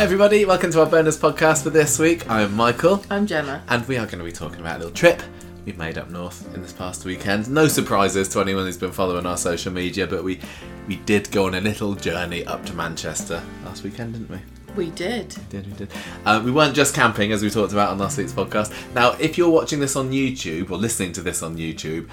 Hi everybody, welcome to our bonus podcast for this week. I'm Michael, I'm Gemma. and we are going to be talking about a little trip we've made up north in this past weekend. No surprises to anyone who's been following our social media, but we we did go on a little journey up to Manchester last weekend, didn't we? We did. did, we did. Uh, we weren't just camping, as we talked about on last week's podcast. Now, if you're watching this on YouTube or listening to this on YouTube,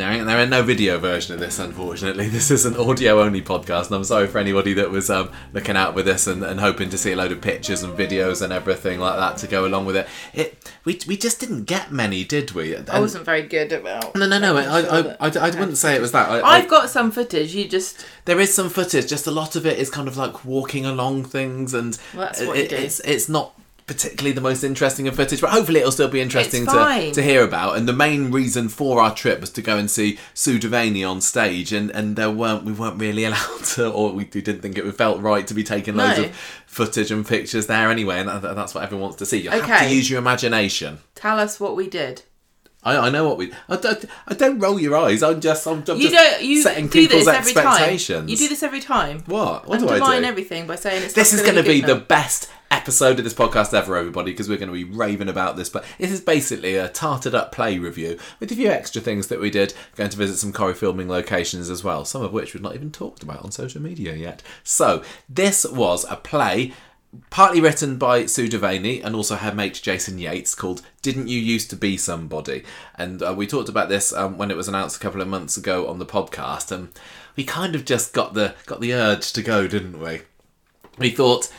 there ain't there ain't no video version of this, unfortunately. This is an audio only podcast, and I'm sorry for anybody that was um, looking out with this and, and hoping to see a load of pictures and videos and everything like that to go along with it. It we, we just didn't get many, did we? And- I wasn't very good about. no, no, no. I, I, that I, I, wouldn't say it was that. I, I- I've got some footage. You just there is some footage. Just a lot of it is kind of like walking along things, and Well, that's what you do. it's it's not particularly the most interesting of footage, but hopefully it'll still be interesting to, to hear about. And the main reason for our trip was to go and see Sue Devaney on stage, and and there weren't we weren't really allowed to, or we didn't think it felt right to be taking loads No. of footage and pictures there anyway, and that's what everyone wants to see. You have to use your imagination. tell us what we did. I, I know what we. I don't, I don't roll your eyes. I'm just. I'm, I'm You just don't. You setting do people's this every time. expectations. You do this every time. What? What do I Undermine do? everything by saying it's. This is going to be the best episode of this podcast ever, everybody, because we're going to be raving about this. But this is basically a tarted up play review with a few extra things that we did. Going to visit some Corrie filming locations as well, some of which we've not even talked about on social media yet. So, this was a play. Partly written by Sue Devaney and also her mate Jason Yates called Didn't You Used to Be Somebody? And uh, we talked about this um, when it was announced a couple of months ago on the podcast and we kind of just got the got the urge to go, didn't we? we thought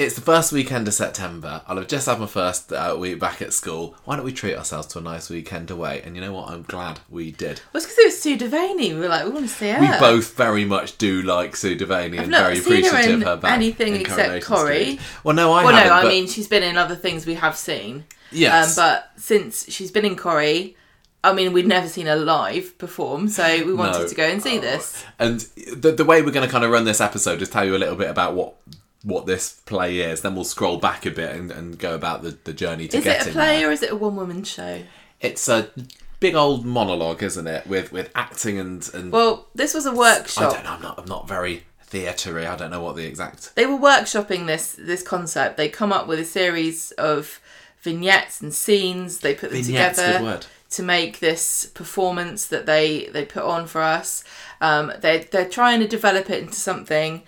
it's the first weekend of September. I'll have just had my first uh, week back at school. Why don't we treat ourselves to a nice weekend away? And you know what? I'm glad we did. Well, it's because it was Sue Devaney. We were like, we want to see her. We both very much do like Sue Devaney and not very seen her appreciative in of her back anything in except Coronation Corrie. Street. Well, no, I Well, haven't. no, I mean she's been in other things we have seen. yes, Um, but since she's been in Corrie, I mean, we'd never seen her live perform, so we wanted No. to go and see Oh. this. And the, the way we're going to kind of run this episode is tell you a little bit about what what this play is. Then we'll scroll back a bit and, and go about the, the journey to Is get it a play there. or is it a one woman show? It's a big old monologue, isn't it? With with acting and and Well, this was a workshop. I don't know. I'm not. I'm not very theatery. I don't know what the exact. They were workshopping this this concept. They come up with a series of vignettes and scenes. They put them Vignettes, together to make this performance that they they put on for us. Um, they they're trying to develop it into something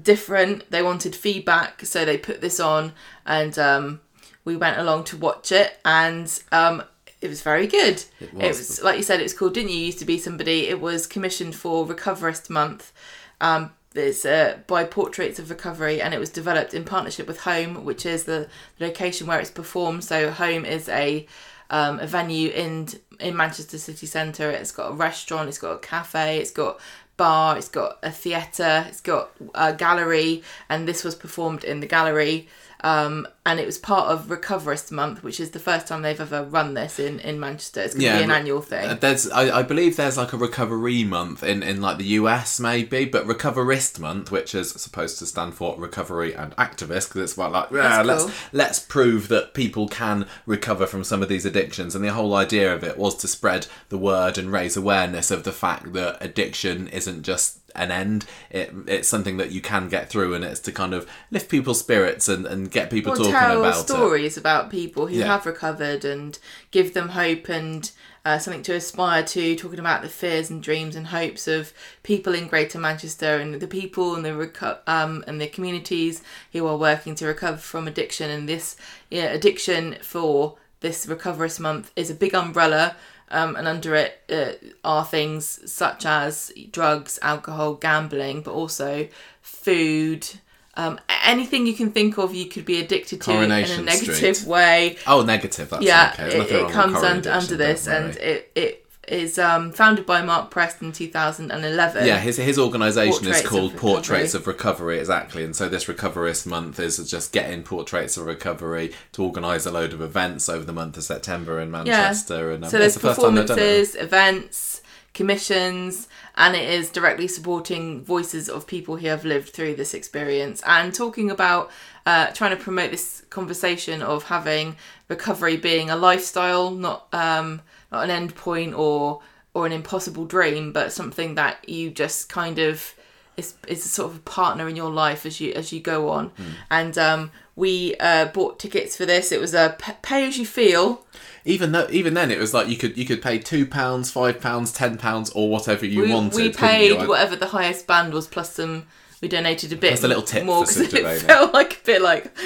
different. They wanted feedback, so they put this on, and um, we went along to watch it, and um, it was very good. It was. like you said, it was called "Didn't You Used to Be Somebody." It was commissioned for Recoverist Month. Um, it's uh, by Portraits of Recovery, and it was developed in partnership with Home, which is the location where it's performed. So Home is a um, a venue in in Manchester city centre. It's got a restaurant, it's got a cafe, it's got bar, it's got a theatre, it's got a gallery, and this was performed in the gallery. Um, and it was part of Recoverist Month, which is the first time they've ever run this in, in Manchester. It's going to Yeah, be an annual thing. Uh, There's, I, I believe there's like a recovery month in, in like the US maybe, but recoverist month, which is supposed to stand for recovery and activist, because it's about like yeah, That's let's cool. let's prove that people can recover from some of these addictions, and the whole idea of it was to spread the word and raise awareness of the fact that addiction isn't just an end it, it's something that you can get through and it's to kind of lift people's spirits and, and get people talking tell about it stories about people who Yeah. have recovered and give them hope and uh, something to aspire to, talking about the fears and dreams and hopes of people in Greater Manchester and the people and the reco- um, and the communities who are working to recover from addiction. And this yeah, addiction for this Recoverist Month is a big umbrella. Um, and under it uh, are things such as drugs, alcohol, gambling, but also food, um, anything you can think of you could be addicted to in a negative Street. way. oh negative that's yeah, okay it, it comes under, under this, and it it is um, founded by Mark Prest in 2011. Yeah, his his organisation Portraits is called Recovery. Portraits of Recovery, exactly. And so this Recoverist month is just getting Portraits of Recovery to organise a load of events over the month of September in Manchester. And um, So there's the first time they've done it. performances, events, commissions, and it is directly supporting voices of people who have lived through this experience and talking about uh, trying to promote this conversation of having recovery being a lifestyle, not um, not an end point or or an impossible dream, but something that you just kind of is is a sort of a partner in your life as you as you go on. And um, we uh, bought tickets for this. It was a pay as you feel. Even though, even then, it was like you could you could pay two pounds, five pounds, ten pounds, or whatever you We, wanted. we paid whatever the highest band was plus some. We donated a bit Plus a little tip more for 'cause St. it felt like a bit like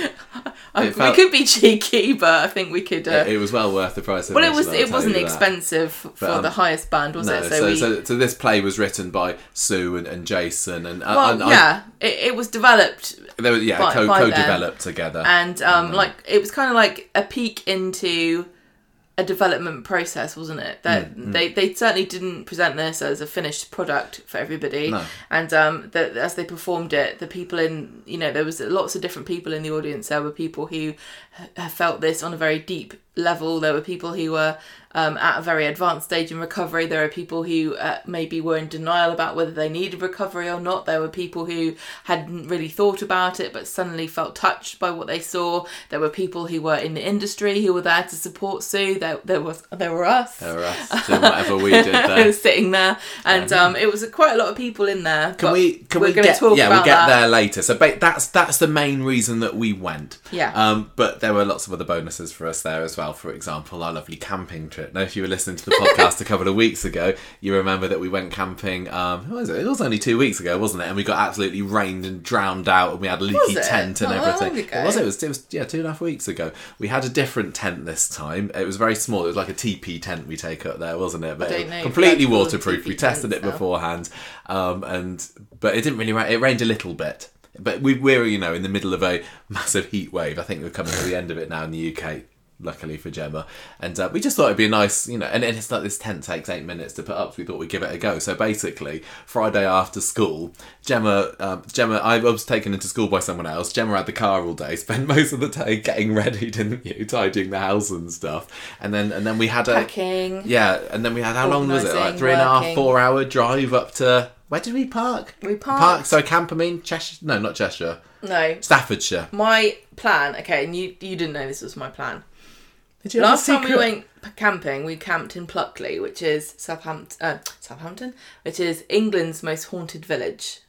I- It felt- we could be cheeky, but I think we could. Uh, It, it was well worth the price. Well, it was. It wasn't expensive for um, the highest band, was No, it? so, we, so, so this play was written by Sue and, and Jason, and, uh, well, and I- yeah, it, it was developed they were yeah by- co, by co-developed together. and um, like it was kind of like a peek into a development process, wasn't it? That Mm, they they certainly didn't present this as a finished product for everybody, No. and um, that as they performed it, the people in you know there was lots of different people in the audience. There were people who h- felt this on a very deep level. There were people who were um, at a very advanced stage in recovery. There are people who uh, maybe were in denial about whether they needed recovery or not. There were people who hadn't really thought about it but suddenly felt touched by what they saw. There were people who were in the industry who were there to support Sue. There, there was there were us. They were us doing whatever we did there. sitting there, and um, it was quite a lot of people in there. Can we? Can we get? talk yeah, we'll get that. there later. So ba- that's that's the main reason that we went. Yeah. Um, but there were lots of other bonuses for us there as well. For example, our lovely camping trip. Now, if you were listening to the podcast a couple of weeks ago, you remember that we went camping. Um, who was it? It was only two weeks ago, wasn't it? And we got absolutely rained and drowned out, and we had a leaky tent and Not everything. long ago. It was. It was. It was. Yeah, two and a half weeks ago. We had a different tent this time. It was very small. It was like a teepee tent we take up there, wasn't it? But it completely you had to call them waterproof. We tested it beforehand, um, and but it didn't really rain. It rained a little bit. But we, we're, you know, in the middle of a massive heat wave. I think we're coming to the end of it now in the UK, luckily for Gemma. And uh, we just thought it'd be a nice, you know, and, and it's like this tent takes eight minutes to put up, so we thought we'd give it a go. So basically, Friday after school, Gemma, um, Gemma, I was taken into school by someone else. Gemma had the car all day, spent most of the day getting ready, didn't you, tidying the house and stuff. And then, and then we had a Packing. yeah, and then we had how long was it? Like three and a half, working. four hour drive up to where did we park? We Park. So Camp, I mean Cheshire. No, not Cheshire. No, Staffordshire. my plan. Okay, and you you didn't know this was my plan. Did you Last time we went camping, we camped in Pluckley, which is Southampton, uh, Southampton, which is England's most haunted village.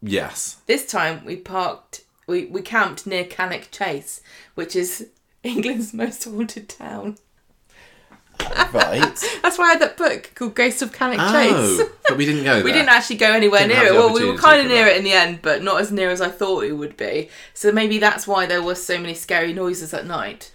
Yes. This time we parked, we, we camped near Cannock Chase, which is England's most haunted town. Right. That's why I had that book called Ghost of Cannock oh, Chase. but we didn't go there. We didn't actually go anywhere Didn't near it. Well, we were kind of near that. it in the end, but not as near as I thought we would be. So maybe that's why there were so many scary noises at night.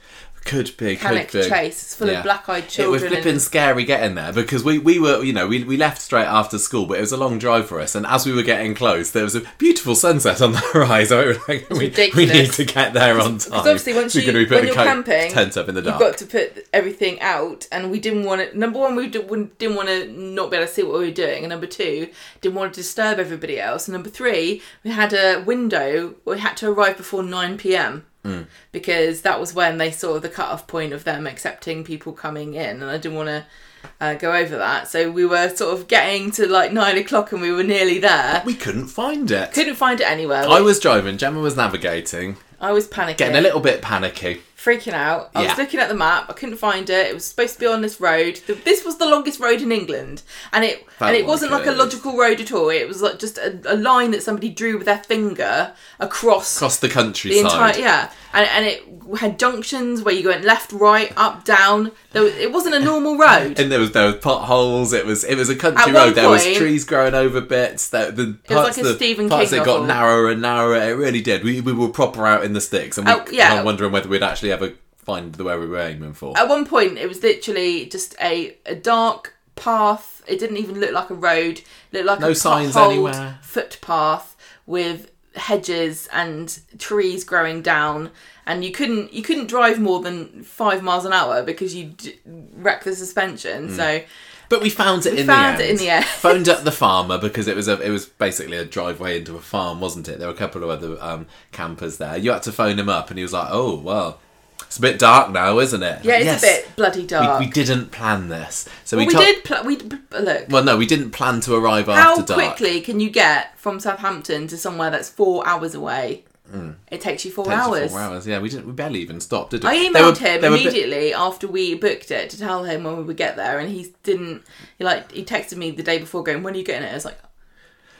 Could be. Cannock could be. Chase, it's full Yeah. of black-eyed It children. was and- flipping scary getting there because we, we were, you know, we, we left straight after school, but it was a long drive for us. And as we were getting close, there was a beautiful sunset on the horizon. Like, we, we need to get there on time. Because obviously, once We're you when you're camping, tent up in the dark. you've got to put everything out, and we didn't want to. Number one, we didn't want to not be able to see what we were doing, and number two, didn't want to disturb everybody else, and number three, we had a window. We had to arrive before nine p.m. Mm. because that was when they saw the cut-off point of them accepting people coming in, and I didn't want to. Uh, go over that, so we were sort of getting to like nine o'clock, and we were nearly there. we couldn't find it. Couldn't find it anywhere. I was driving, Gemma was navigating, I was panicking. getting a little bit panicky. Freaking out. I Yeah. was looking at the map. I couldn't find it. It was supposed to be on this road. The- This was the longest road in England, and it Felt and it wasn't like a logical road at all. It was like just a, a line that somebody drew with their finger across Across the the countryside. entire yeah, and and it had junctions where you went left, right, up, down. There was, it wasn't a normal road. and there was there was potholes. It was it was a country road. There was trees growing over bits. The, the was parts, like a the Stephen parts that got narrower and narrower. It really did. We, we were proper out in the sticks, and we Oh, yeah. were wondering whether we'd actually ever find the way we were aiming for. At one point, it was literally just a, a dark path. It didn't even look like a road. It looked like No a signs potholed anywhere. footpath with hedges and trees growing down. And you couldn't you couldn't drive more than five miles an hour because you would wreck the suspension. Hmm. So But we found it in found the it in the end. Phoned up the farmer because it was a it was basically a driveway into a farm, wasn't it? There were a couple of other um, campers there. You had to phone him up, and he was like, "Oh well, it's a bit dark now, isn't it?" yeah, it's Yes. a bit bloody dark. We, we didn't plan this, so Well, we, we, did. Pl- we d- look. Well, no, we didn't plan to arrive How after dark. How quickly can you get from Southampton to somewhere that's four hours away? Hmm. It takes you four. Takes you hours. Four hours. Yeah, we didn't. We barely even stopped, did we? I emailed were- him they were bit- immediately after we booked it to tell him when we would get there, and he didn't. He like he texted me the day before, going, "When are you getting it?" I was like,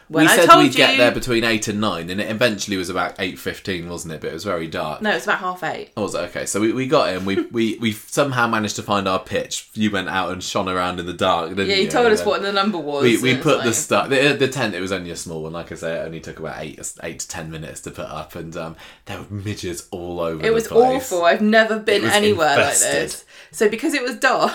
When we I said we'd get there between eight and nine, and it eventually was about eight fifteen, wasn't it? But it was very dark. No, it's about half eight. Oh, was it? okay? So we, we got in. We, we we somehow managed to find our pitch. You went out and shone around in the dark. Yeah, you you? told And us what the number was. We, we put it's the like- stuff the, the tent. It was only a small one. Like I say, it only took about eight eight to ten minutes to put up, and um, there were midges all over. It was place. awful. I've never been anywhere infested. like this. So because it was dark,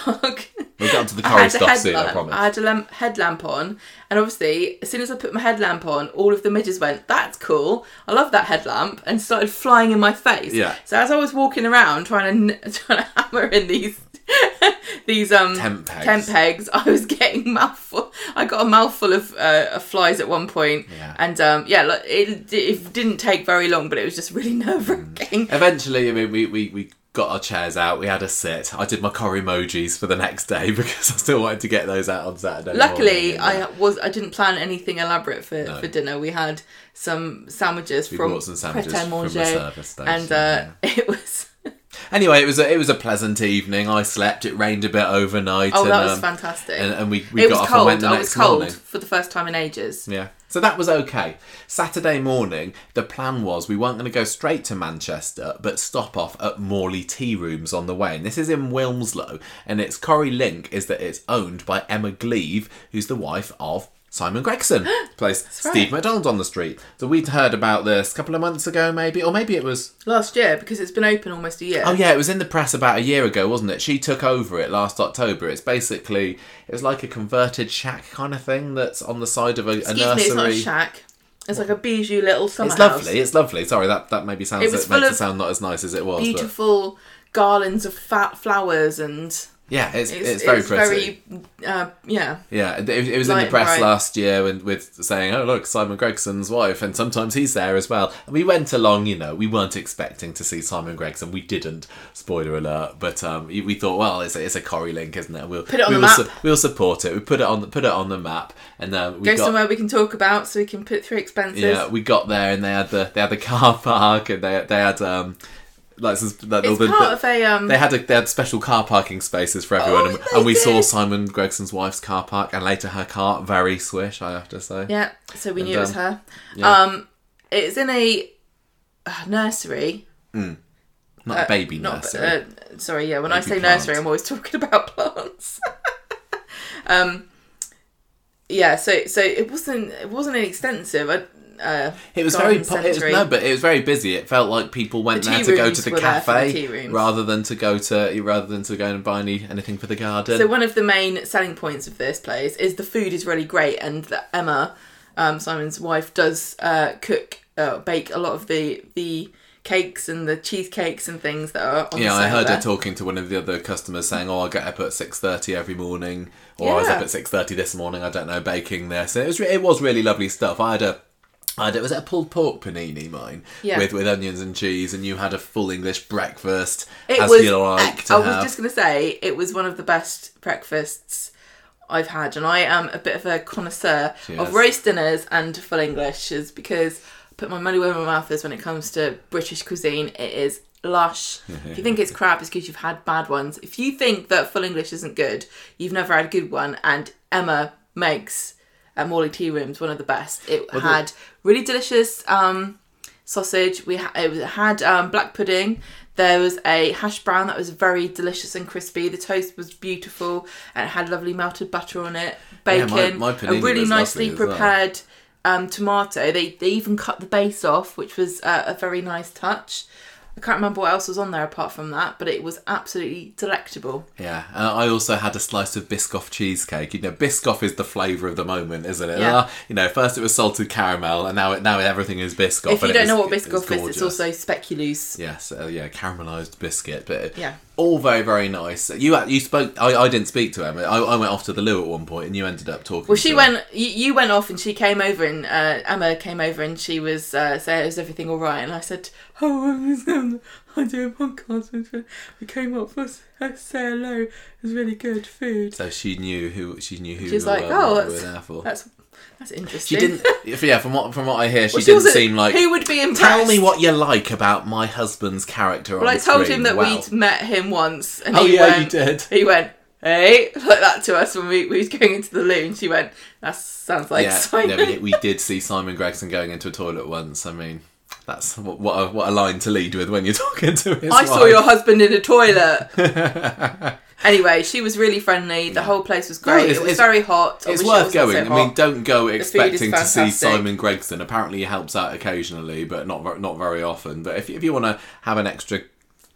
We'll get onto the Corrie stuff soon. I promise. I had a lamp, headlamp on, and obviously, as soon as I put my headlamp on, all of the midges went, "That's cool. I love that headlamp," and started flying in my face. Yeah. So as I was walking around trying to trying to hammer in these these um Tent pegs. tent pegs, I was getting mouthful. I got a mouthful of, uh, of flies at one point, Yeah. and um yeah, look, it, it didn't take very long, but it was just really nerve wracking. Eventually, I mean, we, we, we got our chairs out. We had a sit. I did my core emojis for the next day because I still wanted to get those out on Saturday. Luckily, morning. I was I didn't plan anything elaborate for, No. for dinner. We had some sandwiches we from some sandwiches Pret a from service station. and uh, it was Anyway, it was a, it was a pleasant evening. I slept. It rained a bit overnight. oh and, that was um, fantastic. And, and we, we it got was off and went cold. the I next was cold morning. for the first time in ages. Yeah. So that was okay. Saturday morning, the plan was we weren't going to go straight to Manchester, but stop off at Morley Tea Rooms on the way. And this is in Wilmslow, and its Corrie link is that it's owned by Emma Gleave, who's the wife of Simon Gregson. Plays Steve right. McDonald on the street. So we'd heard about this a couple of months ago, maybe, or maybe it was Last year because it's been open almost a year. Oh yeah, it was in the press about a year ago, wasn't it? She took over it last October. It's basically it's like a converted shack kind of thing that's on the side of a, a Excuse me, it's not a shack. It's like a bijou little summer It's house. lovely. It's lovely. Sorry, that that maybe sounds It it makes it sound not as nice as it was. But Beautiful garlands of fat flowers and yeah, it's, it's, it's, very pretty. very uh, yeah. Yeah, it, it was in the press bright. last year and with saying, "Oh look, Simon Gregson's wife," and sometimes he's there as well. And we went along, you know, we weren't expecting to see Simon Gregson. We didn't. Spoiler alert! But um, we thought, well, it's a, it's a Corrie link, isn't it? We'll Put it on we the map. su- we'll support it. We put it on the, put it on the map, and uh, we Go got somewhere we can talk about so we can put through expenses. yeah, we got there and they had the they had the car park and they they had um like, some- like it's part of a um. they had a, they had special car parking spaces for everyone, Oh, and, and we saw. Simon Gregson's wife's car park, and later her car. Very swish, I have to say. Yeah, so we And, knew it was um, her. yeah. Um, it's in a nursery. Not uh, a baby not- nursery. uh, sorry, yeah. When I say plant. nursery, I'm always talking about plants. um, yeah. So so it wasn't it wasn't an extensive. Uh, uh, it was very po- it was, no, but it was very busy. It felt like people went The there to go to the for the cafe rather than to go to rather than to go and buy any anything for the garden. So one of the main selling points of this place is the food is really great, and that Emma, um, Simon's wife, does uh, cook, uh, bake a lot of the the cakes and the cheesecakes and things that are on Yeah, I heard there. her talking to one of the other customers saying, "Oh, I get up at six thirty every morning, or I was up at six thirty this morning. I don't know, baking this." And it was re- it was really lovely stuff. I had a. I had, was it a pulled pork panini, mine, Yeah. with with onions and cheese, and you had a full English breakfast, It as was. you like I was just going to say it was one of the best breakfasts I've had, and I am a bit of a connoisseur Yes. of roast dinners and full Englishes because I put my money where my mouth is when it comes to British cuisine. It is lush. if you think it's crap, it's because you've had bad ones. If you think that full English isn't good, you've never had a good one. And Emma makes at Morley Tea Rooms one of the best. It the- had really delicious. Um, sausage. We ha- it had um, black pudding. There was a hash brown that was very delicious and crispy. The toast was beautiful and it had lovely melted butter on it. Yeah, Bacon, my- my a really nicely as well. prepared um, tomato. They they even cut the base off, which was uh, a very nice touch. I can't remember what else was on there apart from that, but it was absolutely delectable. Yeah, and I also had a slice of Biscoff cheesecake. You know, Biscoff is the flavour of the moment, isn't it? Yeah. Uh, you know, first it was salted caramel, and now it, now everything is Biscoff. if you don't know what biscoff is, it's also speculoos. Yes, uh, yeah, caramelised biscuit, but Yeah. All very very nice. You you spoke. I, I didn't speak to Emma. I, I went off to the loo at one point, and you ended up talking. Well, she to her. went. You, went off, and she came over, and uh, Emma came over, and she was uh, saying, "Is everything all right?" And I said, "Oh, I um, I do a podcast, we came up for uh, say hello. It was really good food." So she knew who she knew who She was like, "Oh, that's- were there for. That's that's She didn't. Yeah, from what from what I hear, she Well, didn't wasn't- seem like. Who would be impressed? Tell me what you like about my husband's character. Well, on I the told screen. him that Well, we'd met him once, and Oh he yeah, went. you did. He went. hey, like that to us when we, we was going into the loo, and she went, "That sounds like yeah, Simon." yeah, we, we did see Simon Gregson going into a toilet once. I mean, that's what what a, what a line to lead with when you're talking to his I saw wife. your husband in a toilet. Anyway, she was really friendly. The whole place was great. it's- it was very hot. It's wish it worth so going. I mean, don't go is expecting to see fantastic. Simon Gregson. Apparently, he helps out occasionally, but not ver- not very often. But if if you want to have an extra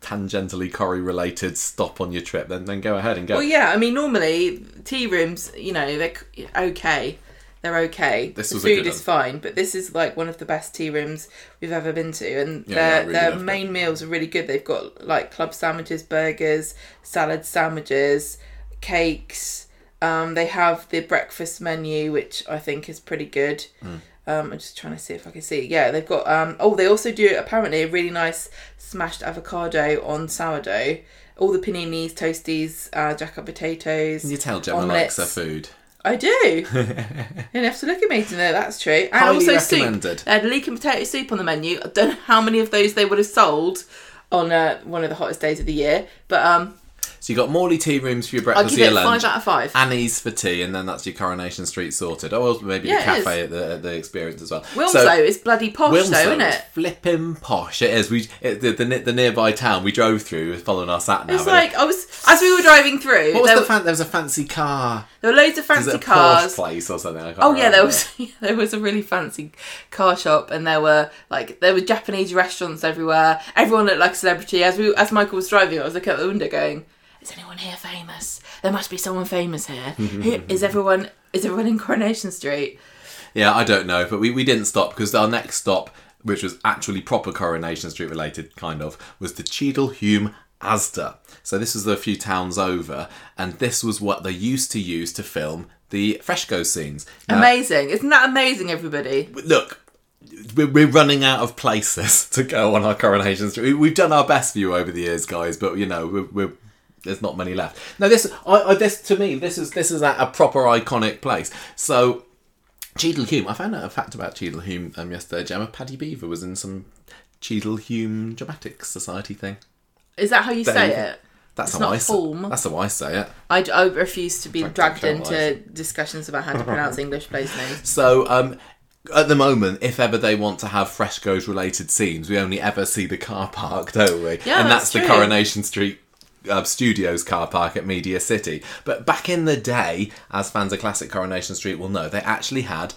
tangentially Corrie related stop on your trip, then then go ahead and go. Well, yeah. I mean, normally tea rooms, you know, they're c- okay. They're okay. This the food is fine, but this is like one of the best tea rooms we've ever been to, and Yeah, their yeah, really their main meals are really good. They've got like club sandwiches, burgers, salad sandwiches, cakes. Um, they have the breakfast menu, which I think is pretty good. Hmm. Um, I'm just trying to see if I can see. Yeah, they've got. Um, oh, they also do apparently a really nice smashed avocado on sourdough. All the paninis, toasties, uh, jack up potatoes. Can you tell Gemma omelettes. likes her food? I do. you don't have to look at me to know that's true. And Highly also soup. recommended. They had leek and potato soup on the menu. I don't know how many of those they would have sold on uh, one of the hottest days of the year, but um, So you got Morley tea rooms for your I'll breakfast, give your it lunch, five out of five. Annie's for tea, and then that's your Coronation Street sorted. Oh, well, maybe Yeah, the cafe at the, at the experience as well. Wilmslow is bloody posh though, Wilmslow isn't is it? flipping posh. It is. We it, the, the the nearby town we drove through, following our sat nav. It's like I was as we were driving through. what was there, the fan- there was a fancy car. There were loads of fancy cars. place or something? Oh yeah, there was yeah, there was a really fancy car shop, and there were like there were Japanese restaurants everywhere. Everyone looked like a celebrity. As we as Michael was driving, I was looking out the window, going, "Is anyone here famous? There must be someone famous here. Who, is everyone is everyone in Coronation Street?" Yeah, I don't know, but we, we didn't stop because our next stop, which was actually proper Coronation Street related, kind of, was the Cheadle Hulme Asda. So this was a few towns over, and this was what they used to use to film the Freshco scenes. Now, Amazing! Isn't that amazing, everybody? look, we're, running out of places to go on our Coronation Street. We- We've done our best for you over the years, guys, but you know we're. we're there's not many left. Now this, I, I, this to me, this is this is a, a proper iconic place. So Cheadle Hulme. I found out a fact about Cheadle Hulme um, yesterday. Gemma Paddy Beaver was in some Cheadle Hulme Dramatics Society thing. Is that how you say it? That's It's how I say. Fulham. That's how I say it. I, I refuse to be Like dragged into discussions about how to pronounce English place names. So um, at the moment, if ever they want to have Freshcos related scenes, we only ever see the car park, don't we? Yeah, and that's that's, the true. Coronation Street. Uh, studios car park at Media City. But back in the day, as fans of classic Coronation Street will know, they actually had,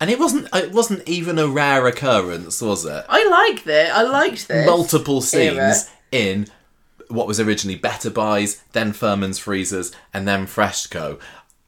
and it wasn't it wasn't even a rare occurrence, was it? I liked it. I liked this. multiple scenes era. In what was originally Bettabuys, then Firman's Freezers, and then Freshco.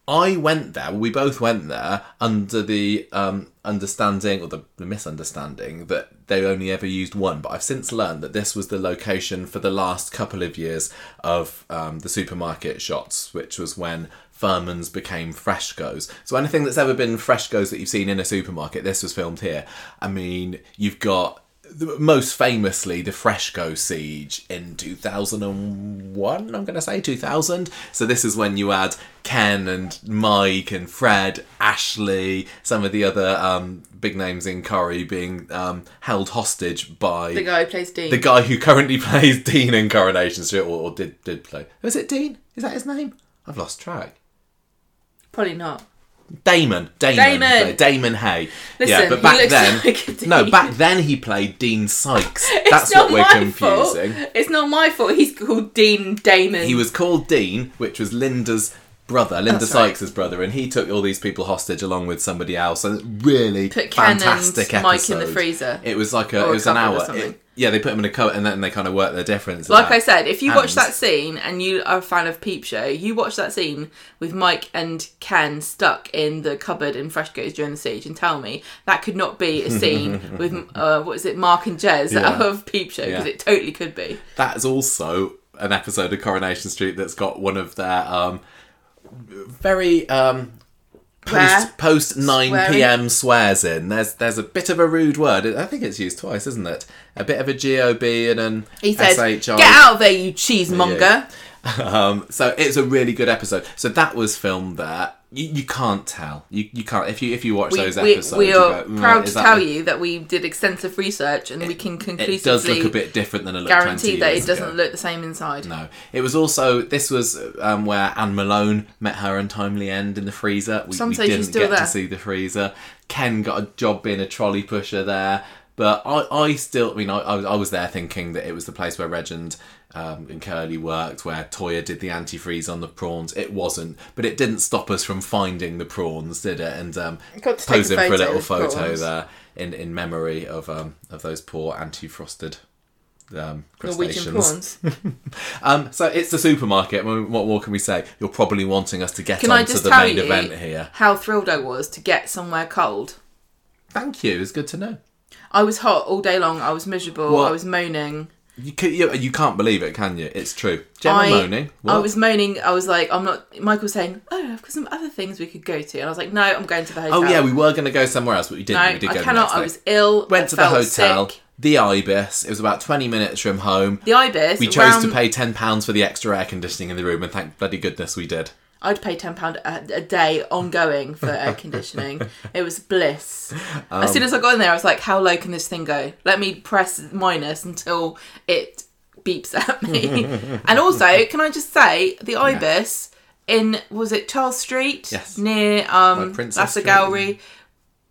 I went there, we both went there under the um, understanding or the, the misunderstanding that they only ever used one. But I've since learned that this was the location for the last couple of years of um, the supermarket shots, which was when Firman's became Freshcos. So anything that's ever been Freshcos that you've seen in a supermarket, this was filmed here. I mean, you've got the- most famously the Freshco siege in 2001 I'm going to say 2000 so this is when you had Ken and Mike and Fred Ashley some of the other um, big names in Corrie being um, held hostage by The guy who plays Dean. the guy who currently plays Dean in Coronation Street or, or did did play. Was it Dean? Is that his name? I've lost track. Probably not. Damon, Damon, Damon! Damon Hay. Listen, yeah, but back then, like no, back then he played Dean Sykes. That's not what we're confusing. Fault. It's not my fault. He's called Dean Damon. He was called Dean, which was Linda's brother, Linda That's right. Brother, and he took all these people hostage along with somebody else. And really Put Ken fantastic and Mike in the freezer. It was like a, Or it was an hour. something. It- yeah, they put them in a coat and then they kind of work their difference. Like out. I said, if you watch that scene and you are a fan of Peep Show, you watch that scene with Mike and Ken stuck in the cupboard in Freshco's during the siege and tell me that could not be a scene with, uh, what is it, Mark and Jez Yeah. out of Peep Show, because Yeah. it totally could be. that is also an episode of Coronation Street that's got one of their um, very um? Post post nine Swearing? p.m. swears in. There's there's a bit of a rude word. I think it's used twice, isn't it? A bit of a gob and an He said, SHI. Get out of there, you cheesemonger. Um, so it's a really good episode. So that was filmed there. You, you can't tell. You, you can't if you if you watch We, those we, episodes. we are go, "Mm, proud to tell the-" you that we did extensive research and we can conclusively It does look a bit different than it looked guarantee 20 that it doesn't ago. look the same inside. No, it was also this was um, where Anne Malone met her untimely end in the freezer. We, we didn't get there. to see the freezer. Ken got a job being a trolley pusher there, but I, I still, I mean, I, I was- I was there thinking that it was the place where Regent um, and Curly worked, where Toyah did the antifreeze on the prawns. It wasn't, but it didn't stop us from finding the prawns, did it? And um, Got to a posing for a little photo there in, in memory of um, of those poor anti-frosted. Um, Norwegian crustaceans. prawns. Um, so it's the supermarket. I mean, What more can we say? You're probably wanting us to get Can on I to the main event here. how thrilled I was to get somewhere cold? Thank you. It's good to know. I was hot all day long. I was miserable. What? I was moaning. You, can, you, you can't believe it, can you? It's true. Gemma I, moaning. What? I was moaning. I was like, I'm not. Michael was saying, oh, I've got some other things we could go to, and I was like, no, I'm going to the hotel. oh yeah, we were going to go somewhere else, but we didn't. no, we did I cannot. I was ill. Went to the hotel. sick. The Ibis. It was about 20 minutes from home. The ibis. we chose around, to pay £10 for the extra air conditioning in the room, and thank bloody goodness we did. I'd pay ten pound a, day ongoing for air conditioning. it was bliss. Um, as soon as I got in there, I was like, "How low can this thing go? Let me press minus until it beeps at me." and also, can I just say, the ibis in was it Charles Street Yes. near um By Princess Lassa Street, Gallery.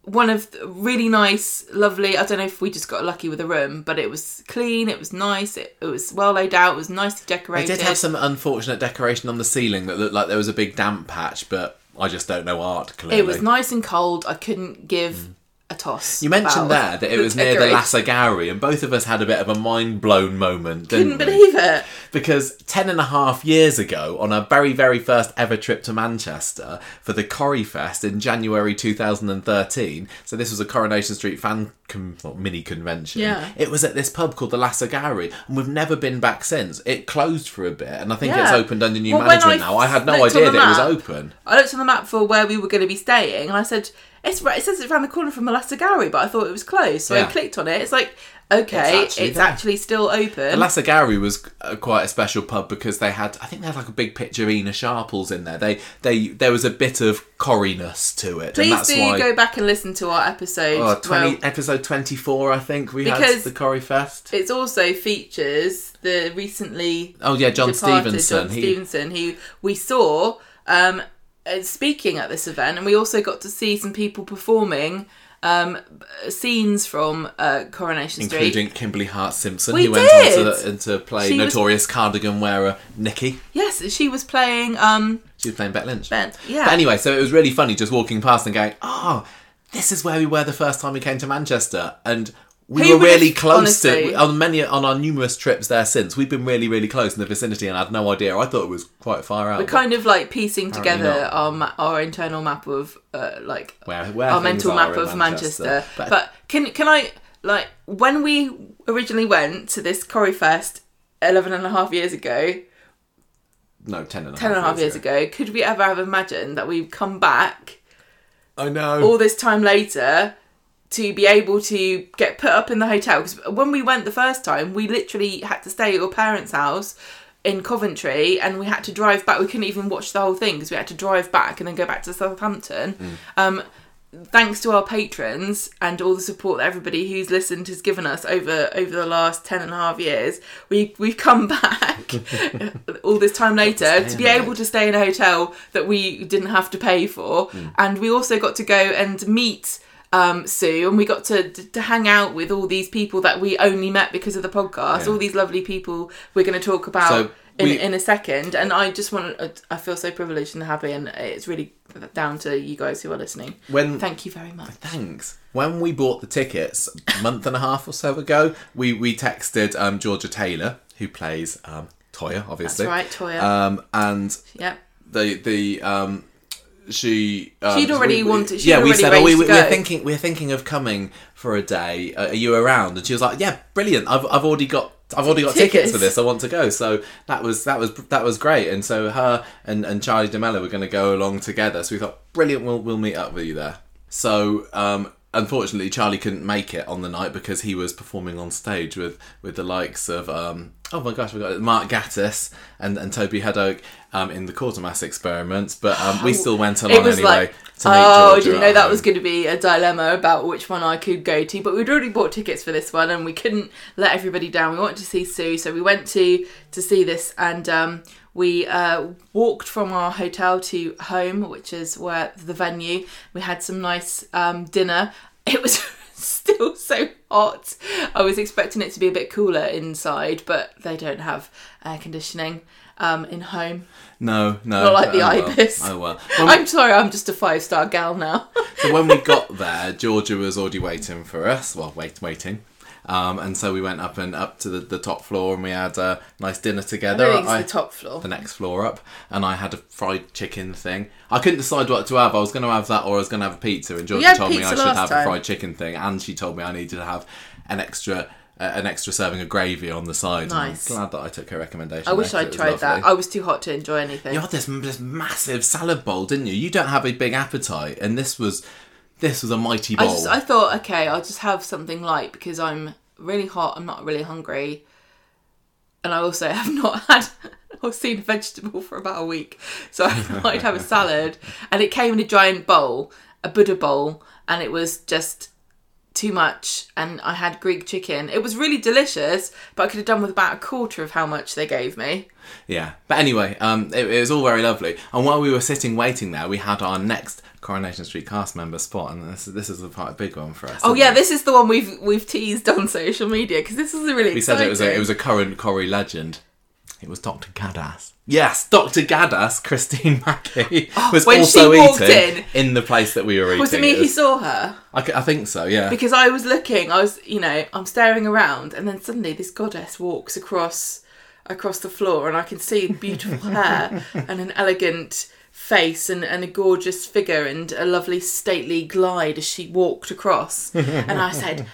One of the really nice, lovely. I don't know if we just got lucky with the room, but it was clean. It was nice. It, it was well laid out. It was nicely They decorated. did have some unfortunate decoration on the ceiling that looked like there was a big damp patch, but I just don't know art, clearly. It was nice and cold. I couldn't give mm. A toss. You mentioned there that it was near the. Lass O'Gowrie, and both of us had a bit of a mind blown moment, didn't Couldn't we? believe it. Because 10 and a half years ago, on our very, very first ever trip to Manchester for the Corrie Fest in January 2013, so this was a Coronation Street fan con- mini convention, Yeah. it was at this pub called the Lass O'Gowrie, and we've never been back since. It closed for a bit, and I think it's opened under new Well, management I now. I had no idea the that it was open. I looked on the map for where we were going to be staying, and I said, "It's right." It says it's around the corner from Malassa Gallery, but I thought it was closed. So I clicked on it. It's like, okay, It's it's actually actually, still open. The Lass O'Gowrie was uh, quite a special pub because they had, I think they had like a big picture of Ena Sharples in there. They, they, there was a bit of corriness to it, and Please that's do why. go back and listen to our episode. Oh, 20, well, episode 24, I think we had the Corrie Fest. it also features the recently Oh, yeah, John Stevenson. John he, Stevenson, who we saw um, uh, speaking at this event, and we also got to see some people performing um, scenes from uh, Coronation Street. including Kimberly Hart Simpson, We who went on to, and to play She was- notorious cardigan wearer Nikki. Yes, she was playing um, She was playing Bet Lynch. Ben. Yeah. But anyway, so it was really funny just walking past and going, oh, this is where we were the first time we came to Manchester. And we Who were really close honestly- to on many on our numerous trips there since. We've been really, really close in the vicinity, and I had no idea. I thought it was quite far out. We're kind of like piecing together not. our ma- our internal map of uh, like where, where our mental map of Manchester. But, But, can can I like when we originally went to this Corrie Fest 11 and a half years ago, no, ten and a half, 10 and a half years ago, could we ever have imagined that we'd come back I know. all this time later to be able to get put up in the hotel? Because when we went the first time, we literally had to stay at your parents' house in Coventry and we had to drive back. We couldn't even watch the whole thing because we had to drive back and then go back to Southampton. Um, thanks to our patrons and all the support that everybody who's listened has given us over over the last 10 and a half years we we've come back all this time later to be able to stay in a hotel that we didn't have to pay for and we also got to go and meet um, Sue and we got to to hang out with all these people that we only met because of the podcast Yeah. all these lovely people we're going to talk about So in, we- in a second and I just want I feel so privileged and happy and it's really down to you guys who are listening when Thank you very much. Thanks. When we bought the tickets a month and a half or so ago, we, we texted um, Georgia Taylor, who plays um, Toyah, obviously. That's right, Toyah. Um, and yeah. the the um, she um, She'd already we- wanted- she'd yeah, we said, oh, we, arranged we, to we're thinking we're thinking of coming for a day. Uh, are you around? And she was like, yeah, brilliant. I've I've already got. I've already got tickets. Tickets. for this. I want to go. So that was that was that was great. And so her and, and Charlie de Melo were going to go along together. So we thought, brilliant. We'll we'll meet up with you there. So um, unfortunately, Charlie couldn't make it on the night because he was performing on stage with with the likes of um, oh my gosh, we got Mark Gatiss and, and Toby Haddock um, in the Quatermass experiments, but um, we still went along anyway like, to meet oh, I Georgia didn't know that home. was going to be a dilemma about which one I could go to. But we'd already bought tickets for this one, and we couldn't let everybody down. We wanted to see Sue, so we went to to see this, and um, we uh, walked from our hotel to home, which is where the venue. We had some nice um, dinner. It was. Still so hot. I was expecting it to be a bit cooler inside, but they don't have air conditioning um, in home. No, no, Not like the oh, well. Ibis. Oh well. When we- I'm sorry, I'm just a five star gal now. so when we got there, Georgia was already waiting for us. Well, wait, waiting. Um, and so we went up and up to the, the top floor and we had a nice dinner together. I- the top floor. the next floor up, and I had a fried chicken thing. I couldn't decide what to have. I was going to have that or I was going to have a pizza, and Georgia told me I should have time. a fried chicken thing, and she told me I needed to have an extra. Uh, an extra serving of gravy on the side. Nice. I'm glad that I took her recommendation. I wish I'd tried that. I was too hot to enjoy anything. You had this this massive salad bowl, didn't you? You don't have a big appetite, and this was this was a mighty I bowl. just I thought, okay, I'll just have something light because I'm really hot. I'm not really hungry, and I also have not had or seen a vegetable for about a week, so I thought I'd have a salad. And it came in a giant bowl, a Buddha bowl, and it was just too much. And I had Greek chicken. It was really delicious, but I could have done with about a quarter of how much they gave me. Yeah, but anyway, um, it, it was all very lovely. And while we were sitting waiting there, we had our next Coronation Street cast member spot, and this this is a quite a big one for us. Oh yeah, this is the one we've we've teased on social media because this is a really we said it was a, it was a current Corrie legend. It was Dr. Gaddas. Yes, Dr. Gaddas, Christine Mackie, oh, was Oh, when she also walked eating in- in the place that we were eating. Was it me who was- saw her? I think so. Yeah. Because I was looking, I was, you know, I'm staring around, and then suddenly this goddess walks across across the floor, and I can see beautiful hair and an elegant face and, and a gorgeous figure and a lovely stately glide as she walked across. and I said,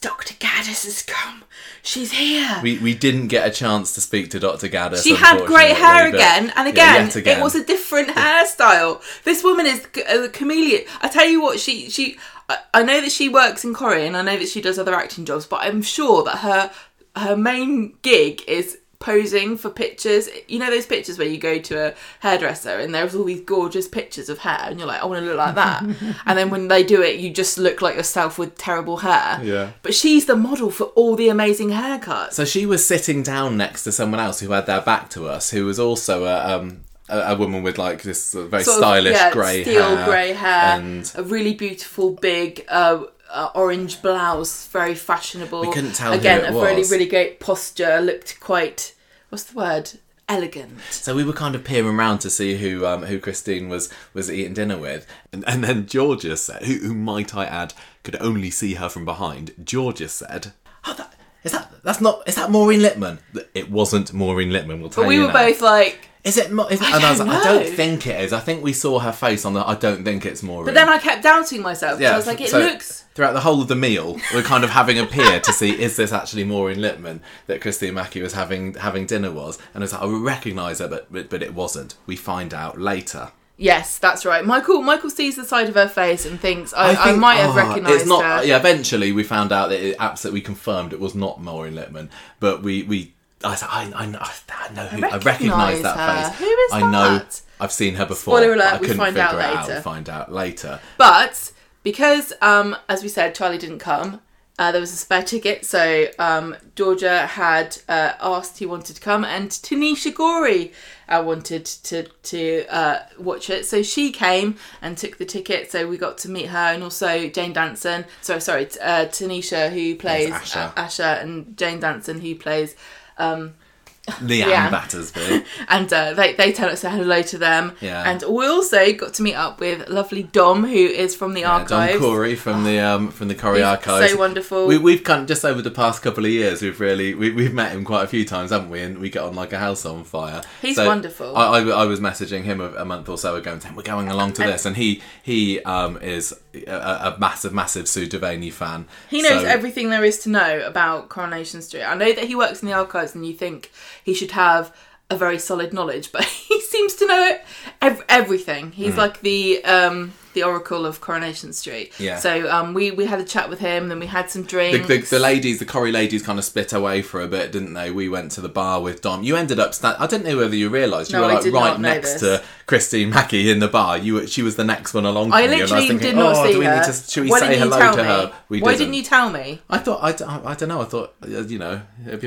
Dr. Gaddas has come. She's here. we, we didn't get a chance to speak to Dr. Gaddas. She had grey hair again, and again, yet again. it was a different hairstyle. This woman is a chameleon. I tell you what, she she. I, I know that she works in Corrie, and I know that she does other acting jobs, but I'm sure that her her main gig is posing for pictures. You know those pictures where you go to a hairdresser and there's all these gorgeous pictures of hair, and you're like, I want to look like that. and then when they do it, you just look like yourself with terrible hair. Yeah. But she's the model for all the amazing haircuts. So she was sitting down next to someone else who had their back to us, who was also a um a, woman with like this very sort of, stylish yeah, grey steel hair, grey hair, and a really beautiful big uh, uh, orange blouse, very fashionable. We couldn't tell again. a really was. really great posture. Looked quite what's the word? Elegant. so we were kind of peering around to see who um who Christine was was eating dinner with, and, and then Georgia said, who, who might I add could only see her from behind. Georgia said, "Oh, that is that that's not is that Maureen Lipman? It wasn't Maureen Lipman. We'll tell But we you were now. both like. Is it? Mo- is it? I and I was don't like, I don't think it is. I think we saw her face on the. I don't think it's Maureen. But then I kept doubting myself. 'cause I was like, it so looks. throughout the whole of the meal, we're kind of having a peer to see is this actually Maureen Lipman that Christine Mackie was having having dinner was, and I was like I would recognise her, but, but but it wasn't. We find out later. Yes, that's right. Michael Michael sees the side of her face and thinks I, I, think- might have oh, recognised It's not. her. Yeah, eventually we found out that it absolutely confirmed it was not Maureen Lipman, but we we. I, said, I, I, know, I know who. I, recognise that her. face. Who is that? I know. that? I've seen her before. Spoiler alert, I we couldn't find figure out it out. later. Find out later. But because, um, as we said, Charlie didn't come, uh, there was a spare ticket. So um, Georgia had uh, asked he wanted to come, and Tanisha Gorey uh, wanted to to uh, watch it. So she came and took the ticket. So we got to meet her, and also Jane Danson. Sorry, sorry, uh, Tanisha who plays Asha. Asha, and Jane Danson who plays. Um, Leanne Yeah. Battersby. and uh, they they tell us to hello to them. Yeah. And we also got to meet up with lovely Dom, who is from the Yeah, archives. Don Corey from the um, from the Corrie He's archives. so wonderful. We, we've kind of, just over the past couple of years, we've really we, we've met him quite a few times, haven't we? And we get on like a house on fire. He's wonderful. I, I, I was messaging him a, a month or so ago and saying we're going along to this, and he he um, is a, a massive massive Sue Devaney fan. He knows So- everything there is to know about Coronation Street. I know that he works in the archives, and you think he should have a very solid knowledge, but he seems to know it ev- everything. He's like the um, the Oracle of Coronation Street. Yeah. So um, we we had a chat with him, then we had some The, drinks. the, the ladies, the Corrie ladies, kind of split away for a bit, didn't they? We went to the bar with Dom. You ended up. Sta- I didn't know whether you realised you No, were like right next this. to Christine Mackie in the bar. You she was the next one along. I literally was thinking, did not oh, see do we her. Need to, should we Why say didn't you hello tell to me? her? We Why didn't. you tell me? I thought I don't know. I thought uh, you know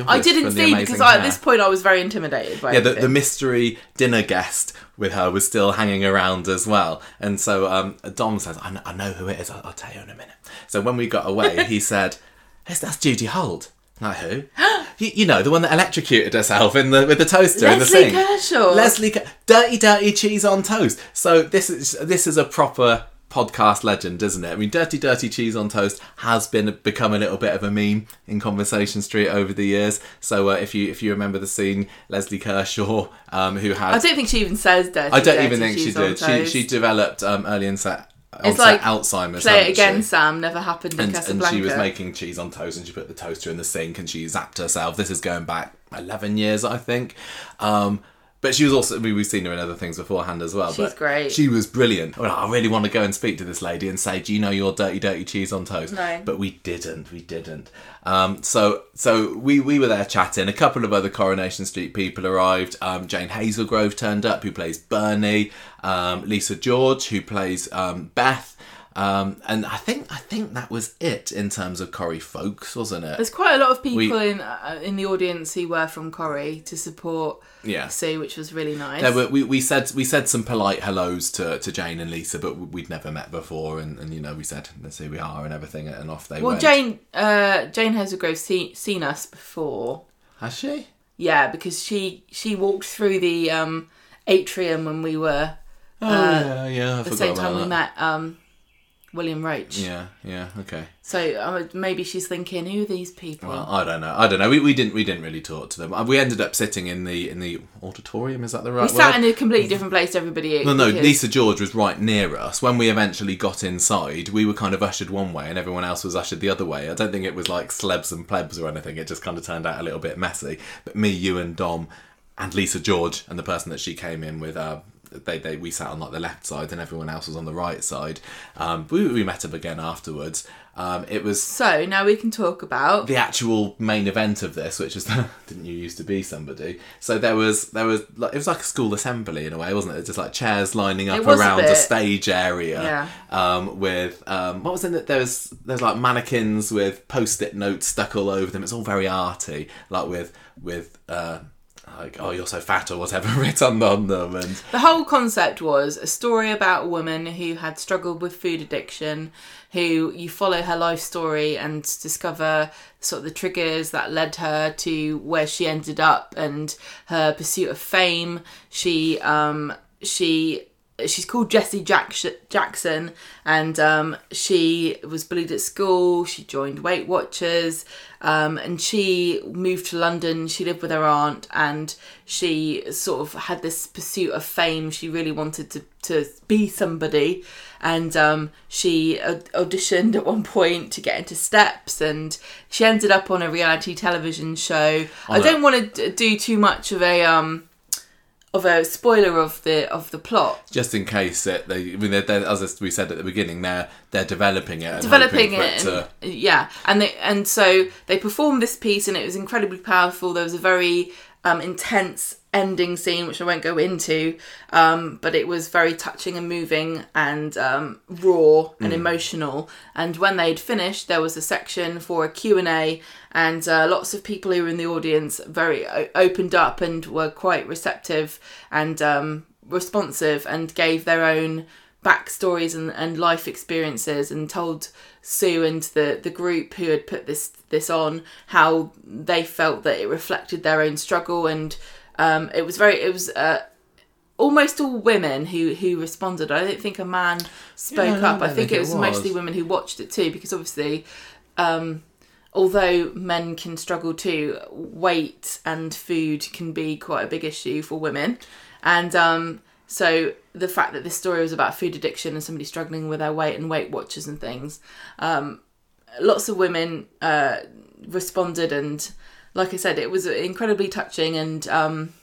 I didn't see because I, at this point I was very intimidated by yeah, the, the mystery dinner guest with her was still hanging around as well. And so um, Dom says, I know, I know who it is, I'll, I'll tell you in a minute. So when we got away, he said, that's Judy Holt. Like who? you, you know, the one that electrocuted herself in the with the toaster in the scene. Lesley sink. Kershaw. Lesley, dirty, dirty cheese on toast. So this is this is a proper podcast legend, isn't it? I mean, dirty, dirty cheese on toast has been become a little bit of a meme in Conversation Street over the years. So uh, if you if you remember the scene, Lesley Kershaw, um, who had I don't think she even says dirty. I don't dirty even think she did. She toast. she developed um, early onset, It's like, Alzheimer's. Play it again? Sam. Never happened in And, and she was making cheese on toast, and she put the toaster in the sink, and she zapped herself. This is going back eleven years, I think. Um, but she was also we, we've seen her in other things beforehand as well. She's but great. She was brilliant. Well, I really want to go and speak to this lady and say, "Do you know your dirty, dirty cheese on toast?" No. But we didn't. We didn't. Um, so so we we were there chatting. A couple of other Coronation Street people arrived. Um, Jane Hazlegrove turned up, who plays Bernie. Um, Lisa George, who plays um, Beth. Um, and I think I think that was it in terms of Corrie folks, wasn't it? There's quite a lot of people We- in uh, in the audience who were from Corrie to support Yeah. Sue, which was really nice. There were, we, we said we said some polite hellos to, to Jane and Lisa, but we'd never met before, and, and you know we said let's see we are and everything, and off they went. well, went. Jane uh, Jane Hazlegrove's seen, seen us before. has she? Yeah, because she she walked through the um, atrium when we were Oh yeah, yeah. I the same time we met um, William Roache. Yeah, yeah, okay. So uh, maybe she's thinking, who are these people? Well, I don't know. I don't know. We, we didn't we didn't really talk to them. Uh, We ended up sitting in the in the auditorium. Is that the right we sat word? in a completely different place to everybody. No, no. because- Lisa George was right near us. When we eventually got inside, we were kind of ushered one way, and everyone else was ushered the other way. I don't think it was like slebs and plebs or anything. It just kind of turned out a little bit messy. But me, you, and Dom, and Lisa George, and the person that she came in with, uh, they, they we sat on like the left side, and everyone else was on the right side. Um, we we met up again afterwards. Um, it was So now we can talk about the actual main event of this, which is didn't you used to be somebody? So there was there was like it was like a school assembly in a way, wasn't it? Just like chairs lining up was a around a, stage area. Yeah. Um, with um, what was in it? There was there's like mannequins with post-it notes stuck all over them. It's all very arty, like with with. Uh, like oh you're so fat or whatever written on them and The whole concept was a story about a woman who had struggled with food addiction, who you follow her life story and discover sort of the triggers that led her to where she ended up and her pursuit of fame. She um she she's called Jessie Jack- Jackson and um, she was bullied at school. She joined Weight Watchers um, and she moved to London. She lived with her aunt and she sort of had this pursuit of fame. She really wanted to, to be somebody and um, she auditioned at one point to get into Steps and she ended up on a reality television show. I don't want to do too much of a um, of a spoiler of the of the plot. just in case it they I mean they're, they're, as we said at the beginning they're they're developing it developing for it, to- and, yeah and they and so they performed this piece and it was incredibly powerful there was a very um, intense ending scene which i won't go into um, but it was very touching and moving and um, raw and emotional. And when they'd finished there was a section for a q&a and uh, lots of people who were in the audience very o- opened up and were quite receptive and um, responsive and gave their own backstories and, and life experiences and told Sue and the, the group who had put this this on how they felt that it reflected their own struggle and um, it was very it was uh, almost all women who who responded. I don't think a man spoke Yeah, up. I don't think, think it it was, was. mostly women who watched it too because obviously um, although men can struggle too, weight and food can be quite a big issue for women. And um, so the fact that this story was about food addiction and somebody struggling with their weight and Weight Watchers and things, um, lots of women uh, responded. And like I said, it was incredibly touching. And um,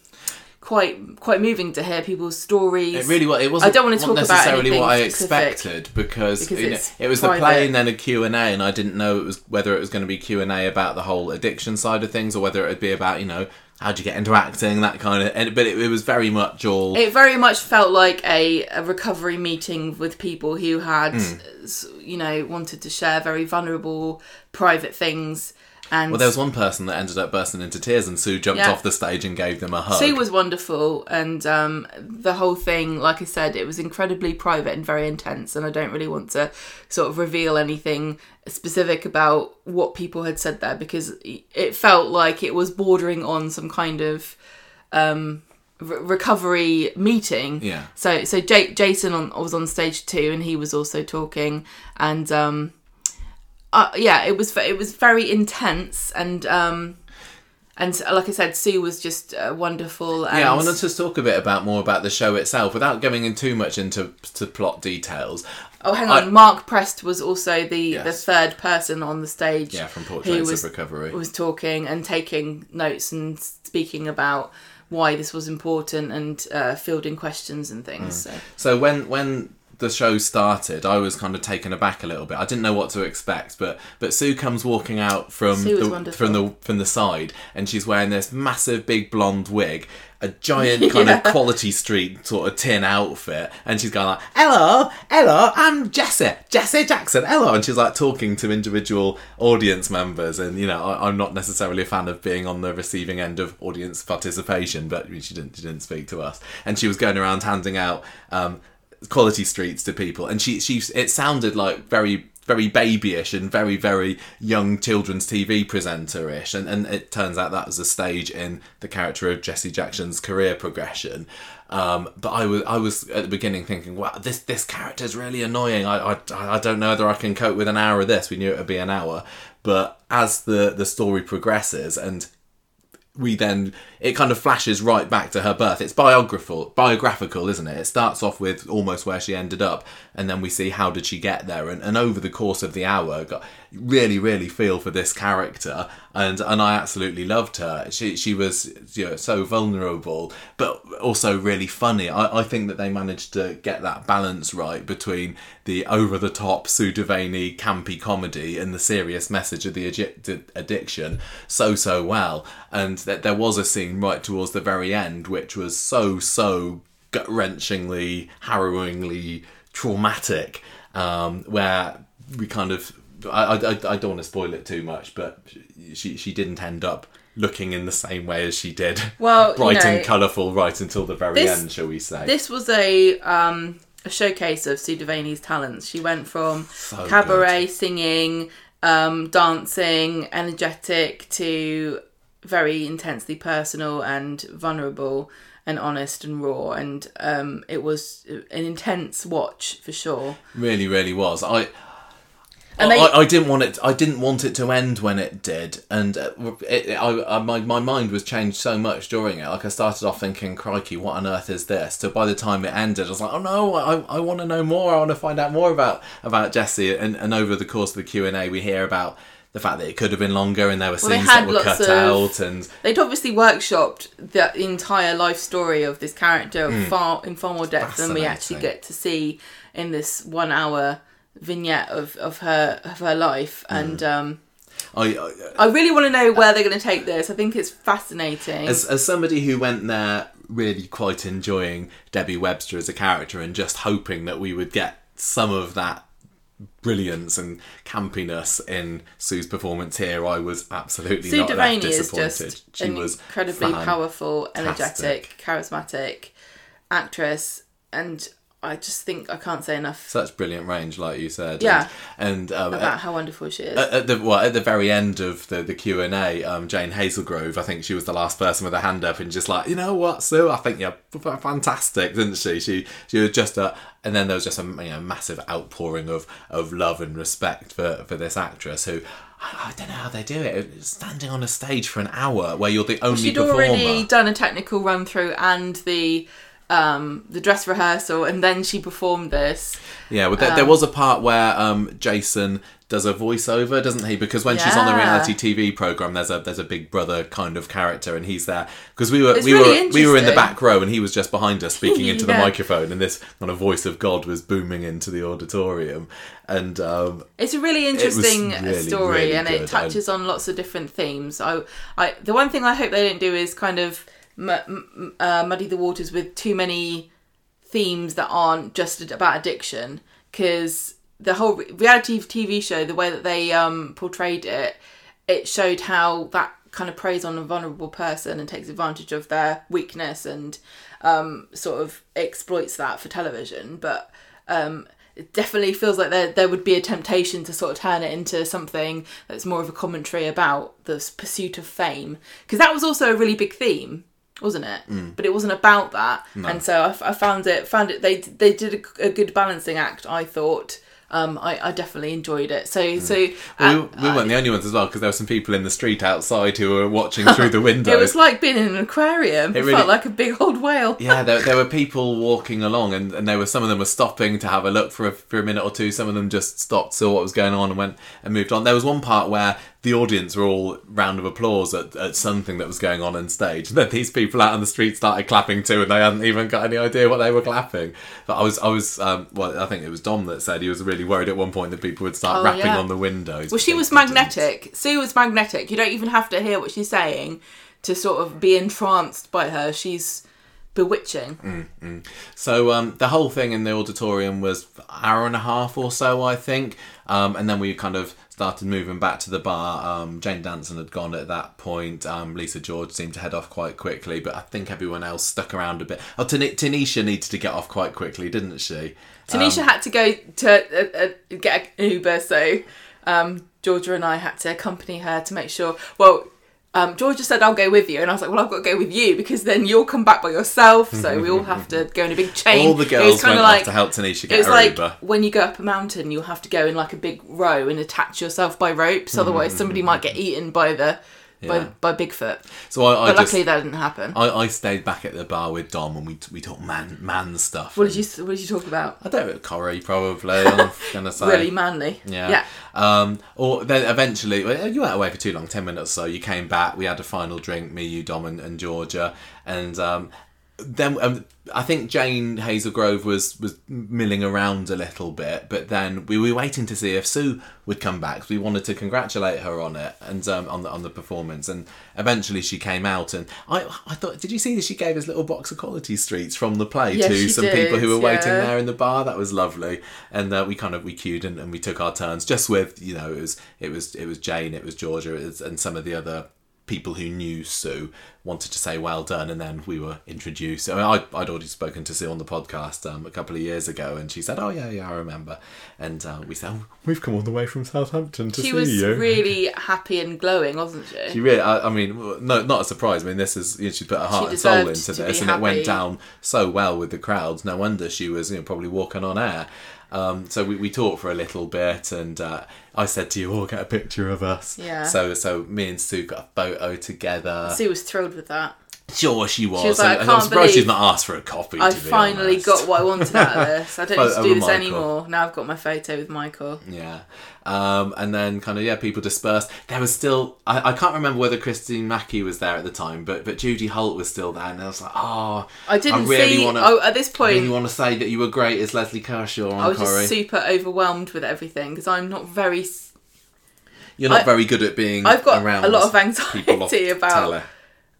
quite quite moving to hear people's stories. It really was. It wasn't. I don't want to talk necessarily anything what I expected because, because you know, it was the private. play and then a Q and A, and I didn't know it was whether it was going to be Q and A about the whole addiction side of things or whether it would be about you know how do you get into acting that kind of. And, but it, it was very much all. It very much felt like a, a recovery meeting with people who had, s- you know, wanted to share very vulnerable, private things. And well, there was one person that ended up bursting into tears, and Sue jumped Yeah. off the stage and gave them a hug. Sue was wonderful, and um, the whole thing, like I said, it was incredibly private and very intense. And I don't really want to sort of reveal anything specific about what people had said there because it felt like it was bordering on some kind of um, re- recovery meeting. Yeah. So so J- Jason on, was on stage too, and he was also talking, and um, uh, yeah, it was it was very intense, and um, and like I said, Sue was just uh, wonderful. And Yeah, I wanted to talk a bit about more about the show itself without going in too much into to plot details. Oh, hang I- on. Mark Prest was also the, Yes. the third person on the stage. Yeah, from Portraits was, of Recovery. was talking and taking notes and speaking about why this was important and uh, fielding questions and things. Mm. So. So when when the show started, I was kind of taken aback a little bit. I didn't know what to expect, but but Sue comes walking out from the, from the from the side, and she's wearing this massive big blonde wig, a giant kind of quality street sort of tin outfit, and she's going like, "Hello, hello, I'm Jesse, Jesse Jackson, hello," and she's like talking to individual audience members, and you know, I, I'm not necessarily a fan of being on the receiving end of audience participation, but she didn't she didn't speak to us, and she was going around handing out. Um, quality streets to people and she she it sounded like very very babyish and very very young children's tv presenter-ish and, and it turns out that was a stage in the character of jesse jackson's career progression um, but I was I was at the beginning thinking, wow, this this character's really annoying. I, I I don't know whether I can cope with an hour of this. We knew it would be an hour, but as the the story progresses and we then it kind of flashes right back to her birth. It's biographical, biographical, isn't it? It starts off with almost where she ended up, and then we see how did she get there. And, and over the course of the hour, really, really feel for this character, and and I absolutely loved her. She she was you know so vulnerable, but also really funny. I, I think that they managed to get that balance right between the over the top Sue Devaney campy comedy and the serious message of the addic- addiction so so well. And that there was a scene right towards the very end which was so so gut wrenchingly, harrowingly traumatic, um, where we kind of I, I, I don't want to spoil it too much, but she she didn't end up looking in the same way as she did. Well, you bright and colourful right until the very this- end, shall we say? This was a um, a showcase of Sue Devaney's talents. She went from So cabaret singing, um, dancing, energetic to very intensely personal and vulnerable and honest and raw. And um, it was an intense watch for sure. really, really was. I. And I, they- I, I didn't want it. I didn't want it to end when it did, and uh, it, it- I, I, my my mind was changed so much during it. Like I started off thinking, "Crikey, what on earth is this?" So by the time it ended, I was like, "Oh no, I, I want to know more. I want to find out more about about Jesse." And and over the course of the Q and A, we hear about the fact that it could have been longer, and there were Well, scenes that were cut of- out, and They'd obviously workshopped the entire life story of this character far in far more depth than we actually. Get to see in this one hour vignette of, of her of her life. Hmm. And um, I, I I really want to know where they're going to take this. I think it's fascinating. As, as somebody who went there really quite enjoying Debbie Webster as a character and just hoping that we would get some of that brilliance and campiness in Sue's performance here, I was absolutely Sue not Devaney is just she an was incredibly fan- powerful, energetic, charismatic actress, and I just think I can't say enough Such brilliant range, like you said. Yeah. And, and um, about how wonderful she is. at, at the well, at the very end of the the Q and A, um, Jane Hazlegrove, I think she was the last person with a hand up and just like, you know what, Sue, I think you're fantastic, didn't she? She she was just a, and then there was just a you know, massive outpouring of of love and respect for for this actress who. I I don't know how they do it. Standing on a stage for an hour where you're the only She'd performer. already done a technical run through and the um, the dress rehearsal, and then she performed this. Yeah, well, there, there was a part where um, Jason does a voiceover, doesn't he? Because when she's on the reality TV program, there's a there's a Big Brother kind of character, and he's there because we were It's we really were we were in the back row, and he was just behind us speaking into the microphone, and this kind of voice of God was booming into the auditorium, and um, It's a really interesting really, story, really and good. it touches on lots of different themes. I, I, the one thing I hope they don't do is kind of m- m- uh, muddy the waters with too many themes that aren't just about addiction, because the whole reality TV show, the way that they um, portrayed it, it showed how that kind of preys on a vulnerable person and takes advantage of their weakness and um, sort of exploits that for television. But um, it definitely feels like there there would be a temptation to sort of turn it into something that's more of a commentary about the pursuit of fame. Because that was also a really big theme wasn't it? But it wasn't about that. And so I found it found it they they did a, a good balancing act i thought. Um i, I definitely enjoyed it. So so well, uh, we, we weren't the only ones as well because there were some people in the street outside who were watching through the window. it was like being in an aquarium. It, really- felt like a big old whale. Yeah, there, there were people walking along, and, and there were some of them were stopping to have a look for a, for a minute or two. Some of them just stopped, saw what was going on, and went and moved on. There was one part where the audience were all round of applause at, at something that was going on on stage. And then these people out on the street started clapping too, and they hadn't even got any idea what they were clapping. But I was, I was, um, well, I think it was Dom that said he was really worried at one point that people would start Oh, rapping yeah. on the windows. Well, she was they didn't. magnetic. Sue was magnetic. You don't even have to hear what she's saying to sort of be entranced by her. She's bewitching. So um, the whole thing in the auditorium was hour and a half or so, I think, um, and then we kind of started moving back to the bar. Um, Jane Danson had gone at that point. Um, Lisa George seemed to head off quite quickly, but I think everyone else stuck around a bit. Oh, Tan- Tanisha needed to get off quite quickly, didn't she? Tanisha had to go to uh, uh, get an Uber, so um, Georgia and I had to accompany her to make sure. Well, um, Georgia said, "I'll go with you," and I was like, "Well, I've got to go with you because then you'll come back by yourself." So we all have to go in a big chain. All the girls went like, off to help Tanisha get It was her like Uber. when you go up a mountain, you'll have to go in like a big row and attach yourself by ropes. Otherwise, somebody might get eaten by the Yeah. by Bigfoot. So I, I But just luckily, that didn't happen. I, I stayed back at the bar with Dom and we we talked man man stuff. what did you What did you talk about? I don't know, Corrie probably. I'm gonna say Really manly. Yeah. Yeah. Um, or then eventually, you weren't away for too long, 10 minutes or so. You came back, we had a final drink, me, you, Dom, and, and Georgia. And um, then um, I think Jane Hazlegrove was, was milling around a little bit, but then we were waiting to see if Sue would come back. We wanted to congratulate her on it and um, on, the, on the performance. And eventually she came out. And I, I thought, did you see that she gave us little box of quality streets from the play Yes, to some people who were did, waiting there in the bar? That was lovely. And uh, we kind of we queued and, and we took our turns just with you know it was it was it was Jane, it was Georgia, it was, and some of the other people who knew Sue wanted to say well done, and then we were introduced. I mean, I, I'd already spoken to Sue on the podcast um, a couple of years ago, and she said, "Oh yeah, yeah, I remember." And uh, we said, oh, "We've come all the way from Southampton to She see was you." really happy and glowing, wasn't she? She really, I, I mean, no, not a surprise. I mean, this is you know, she put her heart and soul into this, and it went down so well with the crowds. No wonder she was, you know, probably walking on air. Um, so we, we talked for a little bit, and uh, I said to you, "Oh, get a picture of us." Yeah. So so me and Sue got a photo together. Sue was thrilled with that. Sure, she was. was like, "I I'm can't surprised she's not asked for a copy. I finally honest. got what I wanted out of this. I don't need to do this Michael. anymore. Now I've got my photo with Michael. Yeah. Um, and then kind of yeah, people dispersed. There was still I, I can't remember whether Christine Mackie was there at the time, but but Judy Holt was still there, and I was like, oh, I didn't really see. wanna- oh, at this I point, really want to say that you were great as Lesley Kershaw on I was Corrie. just super overwhelmed with everything because I'm not very. You're not I- very good at being. I've got around a lot of anxiety about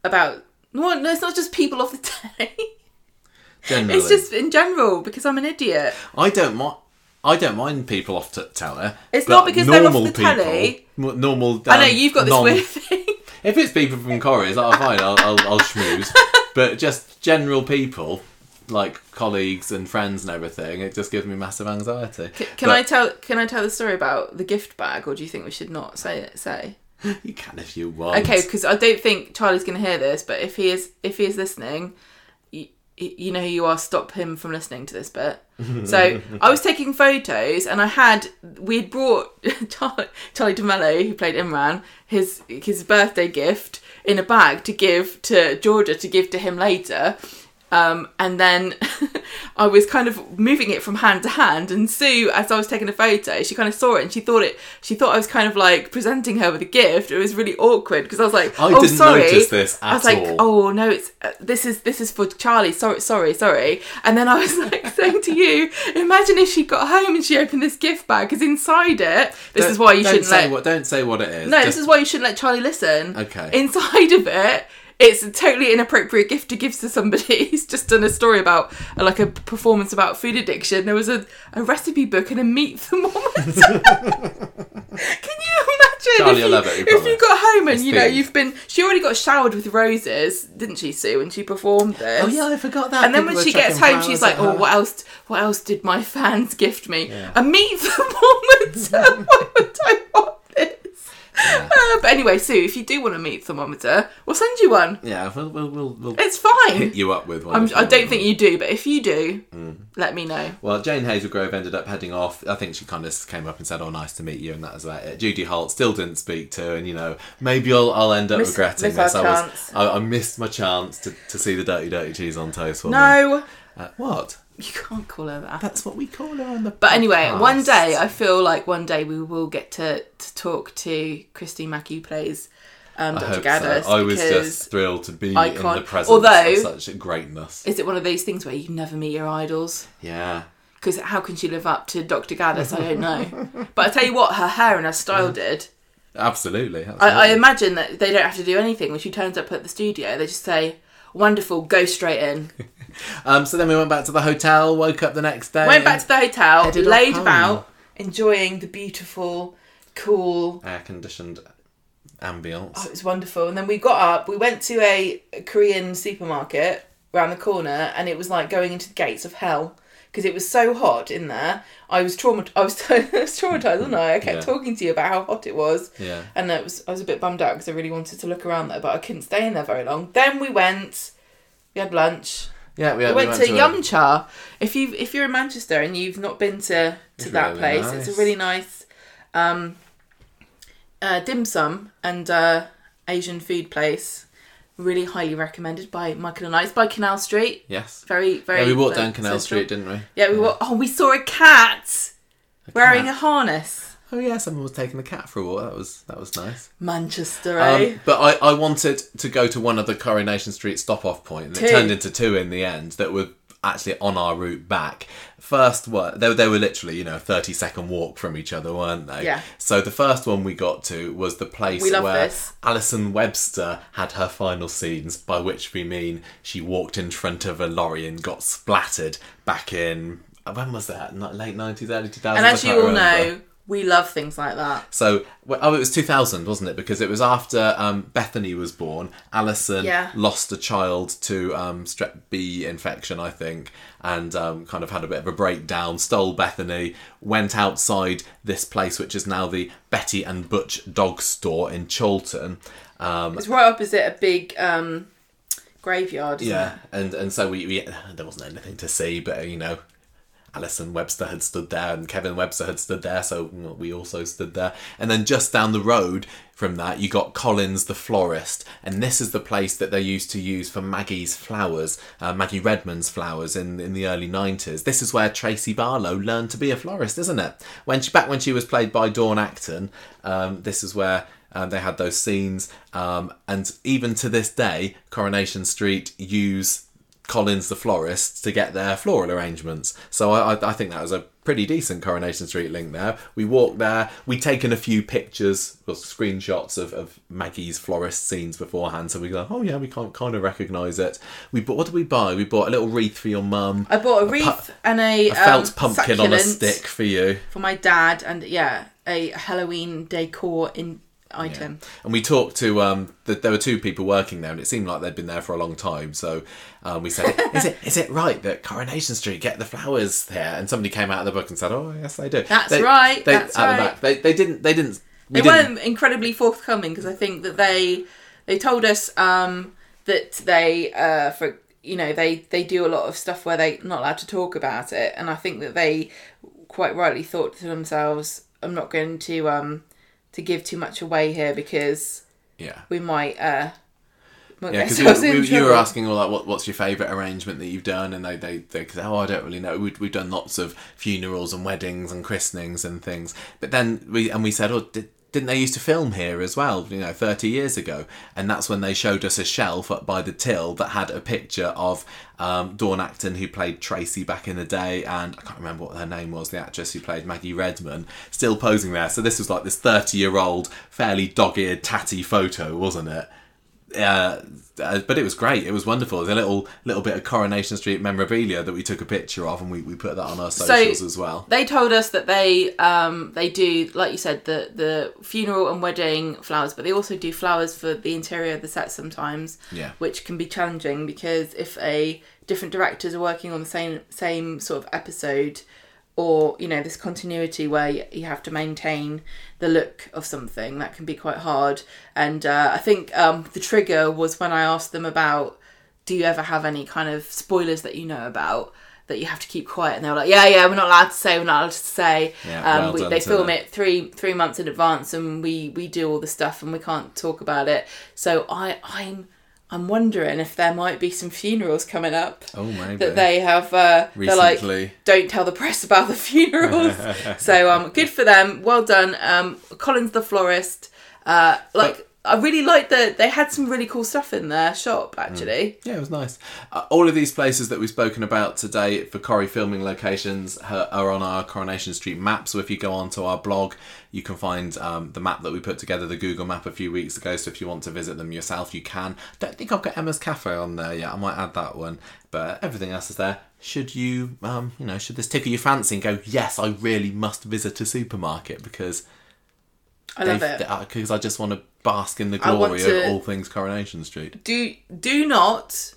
about. No, no, it's not just people off the telly. generally. It's just in general because I'm an idiot. I don't mind. I don't mind people off t- telly. It's not because they're off the telly. people- m- Normal. I know um, you've got this non- weird thing. If it's people from Corrie, it's like, oh, fine, I'll, I'll, I'll schmooze. But just general people, like colleagues and friends and everything, it just gives me massive anxiety. Can But I tell? Can I tell the story about the gift bag, or do you think we should not say it? Say You can if you want. okay, because I don't think Charlie's going to hear this. But if he is, if he is listening, you, you know who you are. Stop him from listening to this bit. So I was taking photos, and I had we had brought Charlie, Charlie de Melo, who played Imran, his his birthday gift in a bag to give to Georgia to give to him later. Um, and then I was kind of moving it from hand to hand, and Sue, as I was taking a photo, she kind of saw it and she thought it. She thought I was kind of like presenting her with a gift. It was really awkward because I was like, I "Oh, didn't sorry." notice this I was like, all. "Oh no, it's uh, this is this is for Charlie. Sorry, sorry, sorry." And then I was like saying to you, "Imagine if she got home and she opened this gift bag because inside it, this Don't- is why you shouldn't say let what. Don't say what it is. no, Just- this is why you shouldn't let Charlie listen. Okay. Inside of it, it's a totally inappropriate gift to give to somebody who's just done a story about, like a performance about food addiction. There was a, a recipe book and a meat thermometer. Can you imagine Charlie if, you, love it, if you got home and It's you know you've been? She already got showered with roses, didn't she, Sue? When she performed this. Oh yeah, I forgot that. And then People when she gets home, she's like, "Oh, her. what else? What else did my fans gift me? Yeah. A meat thermometer. Why would I want this?" Uh, but anyway, Sue, if you do want a meat thermometer, we'll send you one. Yeah, we'll we'll we'll, we'll It's fine. hit you up with one. I'm, I don't one. think you do, but if you do, Mm. let me know. Well, Jane Hazlegrove ended up heading off. I think she kind of came up and said, "Oh, nice to meet you," and that was about it. Judy Holt still didn't speak to, and you know, maybe I'll, I'll end up Miss- regretting this. I was. I, I missed my chance to, to see the dirty, dirty cheese on toast. No, uh, what? you can't call her that. That's what we call her on the. But anyway, one day I feel like one day we will get to, to talk to Christine Mack who plays um, I Dr. hope Gaddas. so. I was just thrilled to be I in the presence although- of such greatness. is it one of those things where you never meet your idols? Yeah. Because how can she live up to Dr. Gaddas? I don't know. but I tell you what, her hair and her style did. Absolutely. I, I imagine that they don't have to do anything when she turns up at the studio. They just say, "Wonderful, go straight in." Um, so then we went back to the hotel, woke up the next day. Went back to the hotel, laid about, enjoying the beautiful, cool. air conditioned ambience. Oh, it was wonderful. And then we got up. We went to a Korean supermarket around the corner, and it was like going into the gates of hell because it was so hot in there. I was traumatized. I was, I was traumatized, wasn't I? I kept Yeah. talking to you about how hot it was. Yeah. And it was I was a bit bummed out because I really wanted to look around there, but I couldn't stay in there very long. Then we went. We had lunch. Yeah, we, We we went, to a- Yum Cha. If you if you're in Manchester and you've not been to to It's that really place, it's a really nice um, uh, dim sum and uh, Asian food place. Really highly recommended by Michael and I. It's by Canal Street. Yes. Very very. Yeah, we walked down Canal central. Street, didn't we? Yeah, we wa- Oh, we saw a cat wearing a harness. Oh yeah, someone was taking the cat for a walk. That was that was nice. Manchester, eh? Um, but I, I wanted to go to one of the Coronation Street stop off point, and Two. it turned into two in the end that were actually on our route back. First one, they, they were literally you know a thirty second walk from each other, weren't they? Yeah. So the first one we got to was the place We love where this. Alison Webster had her final scenes, by which we mean she walked in front of a lorry and got splattered back in. When was that? Not late nineties, early two thousands. and as you all know, we love things like that. So, well, oh, it was 2000, wasn't it? Because it was after um, Bethany was born. Alison Yeah. lost a child to um, strep B infection, I think, and um, kind of had a bit of a breakdown. Stole Bethany, went outside this place, which is now the Betty and Butch dog store in Chorlton. Um, It's right opposite a big um, graveyard. Yeah, It? and and so we, we there wasn't anything to see, but you know, Alison Webster had stood there and Kevin Webster had stood there, so we also stood there. And then just down the road from that, you got Collins the florist, and this is the place that they used to use for Maggie's flowers, uh, Maggie Redman's flowers in in the early nineties. This is where Tracy Barlow learned to be a florist, isn't it? When she back when she was played by Dawn Acton, um, this is where. Um, they had those scenes, um, and even to this day, Coronation Street use Collins the florist to get their floral arrangements. So I, I, I think that was a pretty decent Coronation Street link there. We walked there, we'd taken a few pictures, well, screenshots of, of Maggie's florist scenes beforehand, so we go, oh yeah, we can't kind of recognise it. We bought, what did we buy? We bought a little wreath for your mum, I bought a wreath and a, a felt um, pumpkin on a stick for you. for my dad, and yeah, a Halloween decor in item. And we talked to um, the, there were two people working there, and it seemed like they'd been there for a long time. So um, we said, "Is it is it right that Coronation Street get the flowers there?" And somebody came out of the book and said, "Oh, yes, they do." That's They- right, They, that's at the right. back, they, they didn't they didn't we They didn't- weren't incredibly forthcoming because I think that they they told us um, that they uh, for you know they they do a lot of stuff where they're not allowed to talk about it, and I think that they quite rightly thought to themselves, "I'm not going to um, to give too much away here because yeah. we might uh, won't Yeah, because you, you were asking all like, what, what's your favourite arrangement that you've done, and they they they cause, oh I don't really know. We've, we've done lots of funerals and weddings and christenings and things, but then we and we said, oh. Did, didn't they used to film here as well, you know, 30 years ago? And that's when they showed us a shelf up by the till that had a picture of um, Dawn Acton, who played Tracy back in the day, and I can't remember what her name was, the actress who played Maggie Redman, still posing there. So this was like this 30 year old, fairly dog eared, tatty photo, wasn't it? Uh, uh, but it was great. It was wonderful. There's a little little bit of Coronation Street memorabilia that we took a picture of, and we, we put that on our socials as well. They told us that they um, they do, like you said, the the funeral and wedding flowers, but they also do flowers for the interior of the set sometimes. Yeah. Which can be challenging because if a different directors are working on the same same sort of episode, or you know this continuity where you have to maintain the look of something, that can be quite hard. And uh, I think um, the trigger was when I asked them about, do you ever have any kind of spoilers that you know about? That you have to keep quiet, and they were like, "Yeah, yeah, we're not allowed to say, we're not allowed to say." Yeah, um, well we, done they film them. it three three months in advance, and we we do all the stuff, and we can't talk about it. So I I'm I'm wondering if there might be some funerals coming up Oh, maybe. that they have. Uh, they're like, Recently. don't tell the press about the funerals. so um, good for them. Well done, um, Collins the florist. Uh, like I really liked that they had some really cool stuff in their shop. Actually, Yeah, it was nice. Uh, all of these places that we've spoken about today for Corrie filming locations are on our Coronation Street map. So if you go onto our blog, you can find um, the map that we put together, the Google map a few weeks ago. So if you want to visit them yourself, you can. Don't think I've got Emma's Cafe on there yet. I might add that one, but everything else is there. Should you, um, you know, should this tickle your fancy and go, yes, I really must visit a supermarket because I love it. because I just want to bask in the glory to- of all things Coronation Street. do do not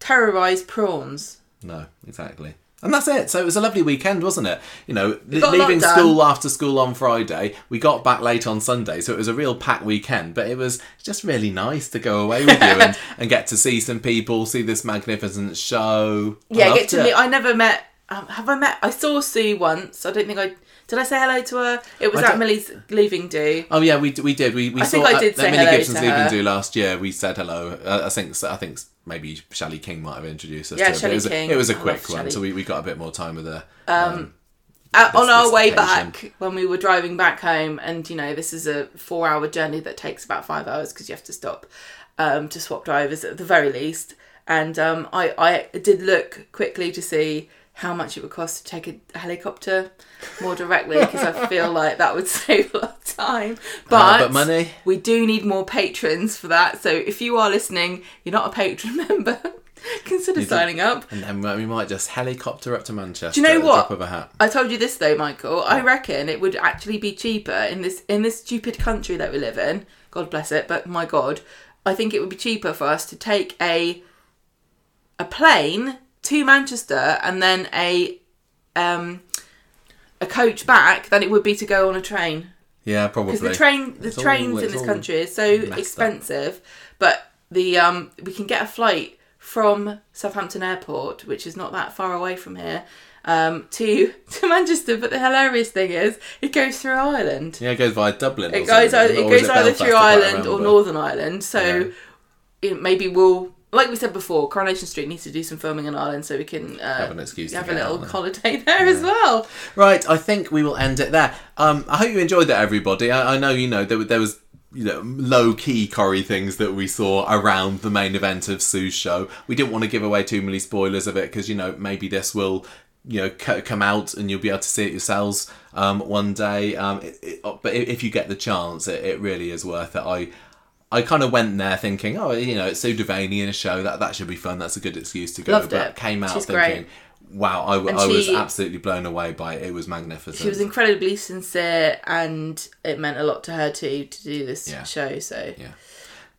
terrorize prawns. No, exactly. And that's it. So it was a lovely weekend, wasn't it? You know, le- got a lot leaving school after school on Friday, we got back late on Sunday, so it was a real packed weekend. But it was just really nice to go away with you and, and get to see some people, see this magnificent show. Yeah, get to it. meet. I never met. Um, have I met? I saw Sue once. I don't think I did. I say hello to her. It was I at Millie's leaving do. Oh yeah, we we did. We we I saw think I did at say Millie Gibson's leaving do last year. We said hello. Uh, I think I think maybe Shelley King might have introduced us. Yeah, to her, it was, a- King. It was a I quick one, so we, we got a bit more time with her. Uh, This- on our way occasion. back when we were driving back home and you know this is a four hour journey that takes about five hours because you have to stop um, to swap drivers at the very least and um, I, I did look quickly to see how much it would cost to take a, helicopter more directly because i feel like that would save a lot of time but, Uh, but money. we do need more patrons for that so if you are listening you're not a patron member consider signing up And then we might just helicopter up to Manchester. Do you know what? Drop of a hat. I told you this though, Michael. I reckon it would actually be cheaper in this in this stupid country that we live in. God bless it, but my God, I think it would be cheaper for us to take a a plane to Manchester and then a um a coach back than it would be to go on a train Yeah, probably. because the train the It's all- trains in this country is so messed up. expensive but the um we can get a flight from Southampton Airport which is not that far away from here um to to Manchester but the hilarious thing is it goes through Ireland Yeah, it goes via Dublin. it or goes either, it goes either Belfast? through Ireland or. Northern Ireland so Yeah. it, maybe we'll like we said before Coronation Street needs to do some filming in Ireland so we can uh, Have an excuse have a little out holiday there as well Right, I think we will end it there. Um, I hope you enjoyed that, everybody. I, I know you know there, there was you know low key Corrie things that we saw around the main event of Sue's show. We didn't want to give away too many spoilers of it because you know maybe this will you know c- come out and you'll be able to see it yourselves um, one day. Um, it, it, but if you get the chance, it, it really is worth it. I. I kind of went there thinking, oh, you know, it's Sue Devaney in a show that that should be fun. That's a good excuse to go. Loved but it. came out She's thinking, great. wow, I, w- I was absolutely blown away by it. It was magnificent. She was incredibly sincere, and it meant a lot to her too to do this Yeah. show. So, Yeah.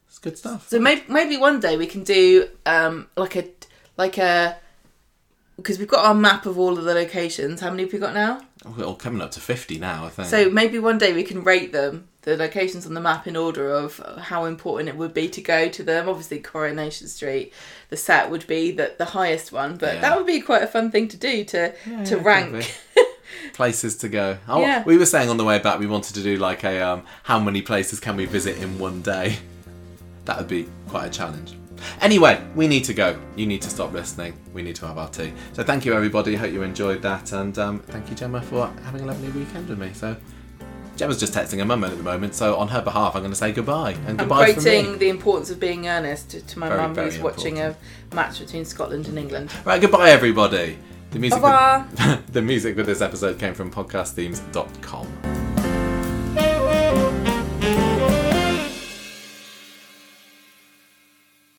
It's good stuff. so maybe maybe one day we can do um like a like a because we've got our map of all of the locations. How many have we got now? We're all coming up to 50 now, I think. So maybe one day we can rate them, the locations on the map in order of how important it would be to go to them. Obviously, Coronation Street, the set would be the, the highest one, but Yeah. that would be quite a fun thing to do to Yeah, to yeah, rank. places to go. Oh, Yeah. We were saying on the way back we wanted to do like a um, how many places can we visit in one day? that would be quite a challenge. Anyway, we need to go. You need to stop listening. We need to have our tea. So thank you, everybody. Hope you enjoyed that, and um, thank you, Gemma, for having a lovely weekend with me. So Gemma's just texting her mum at the moment, so on her behalf, I'm going to say goodbye and I'm goodbye from quoting me. the importance of being earnest to, to my Very, mum very who's watching a match between Scotland and England. Right, goodbye, everybody. The music, Bye-bye. the music for this episode came from podcastthemes.com.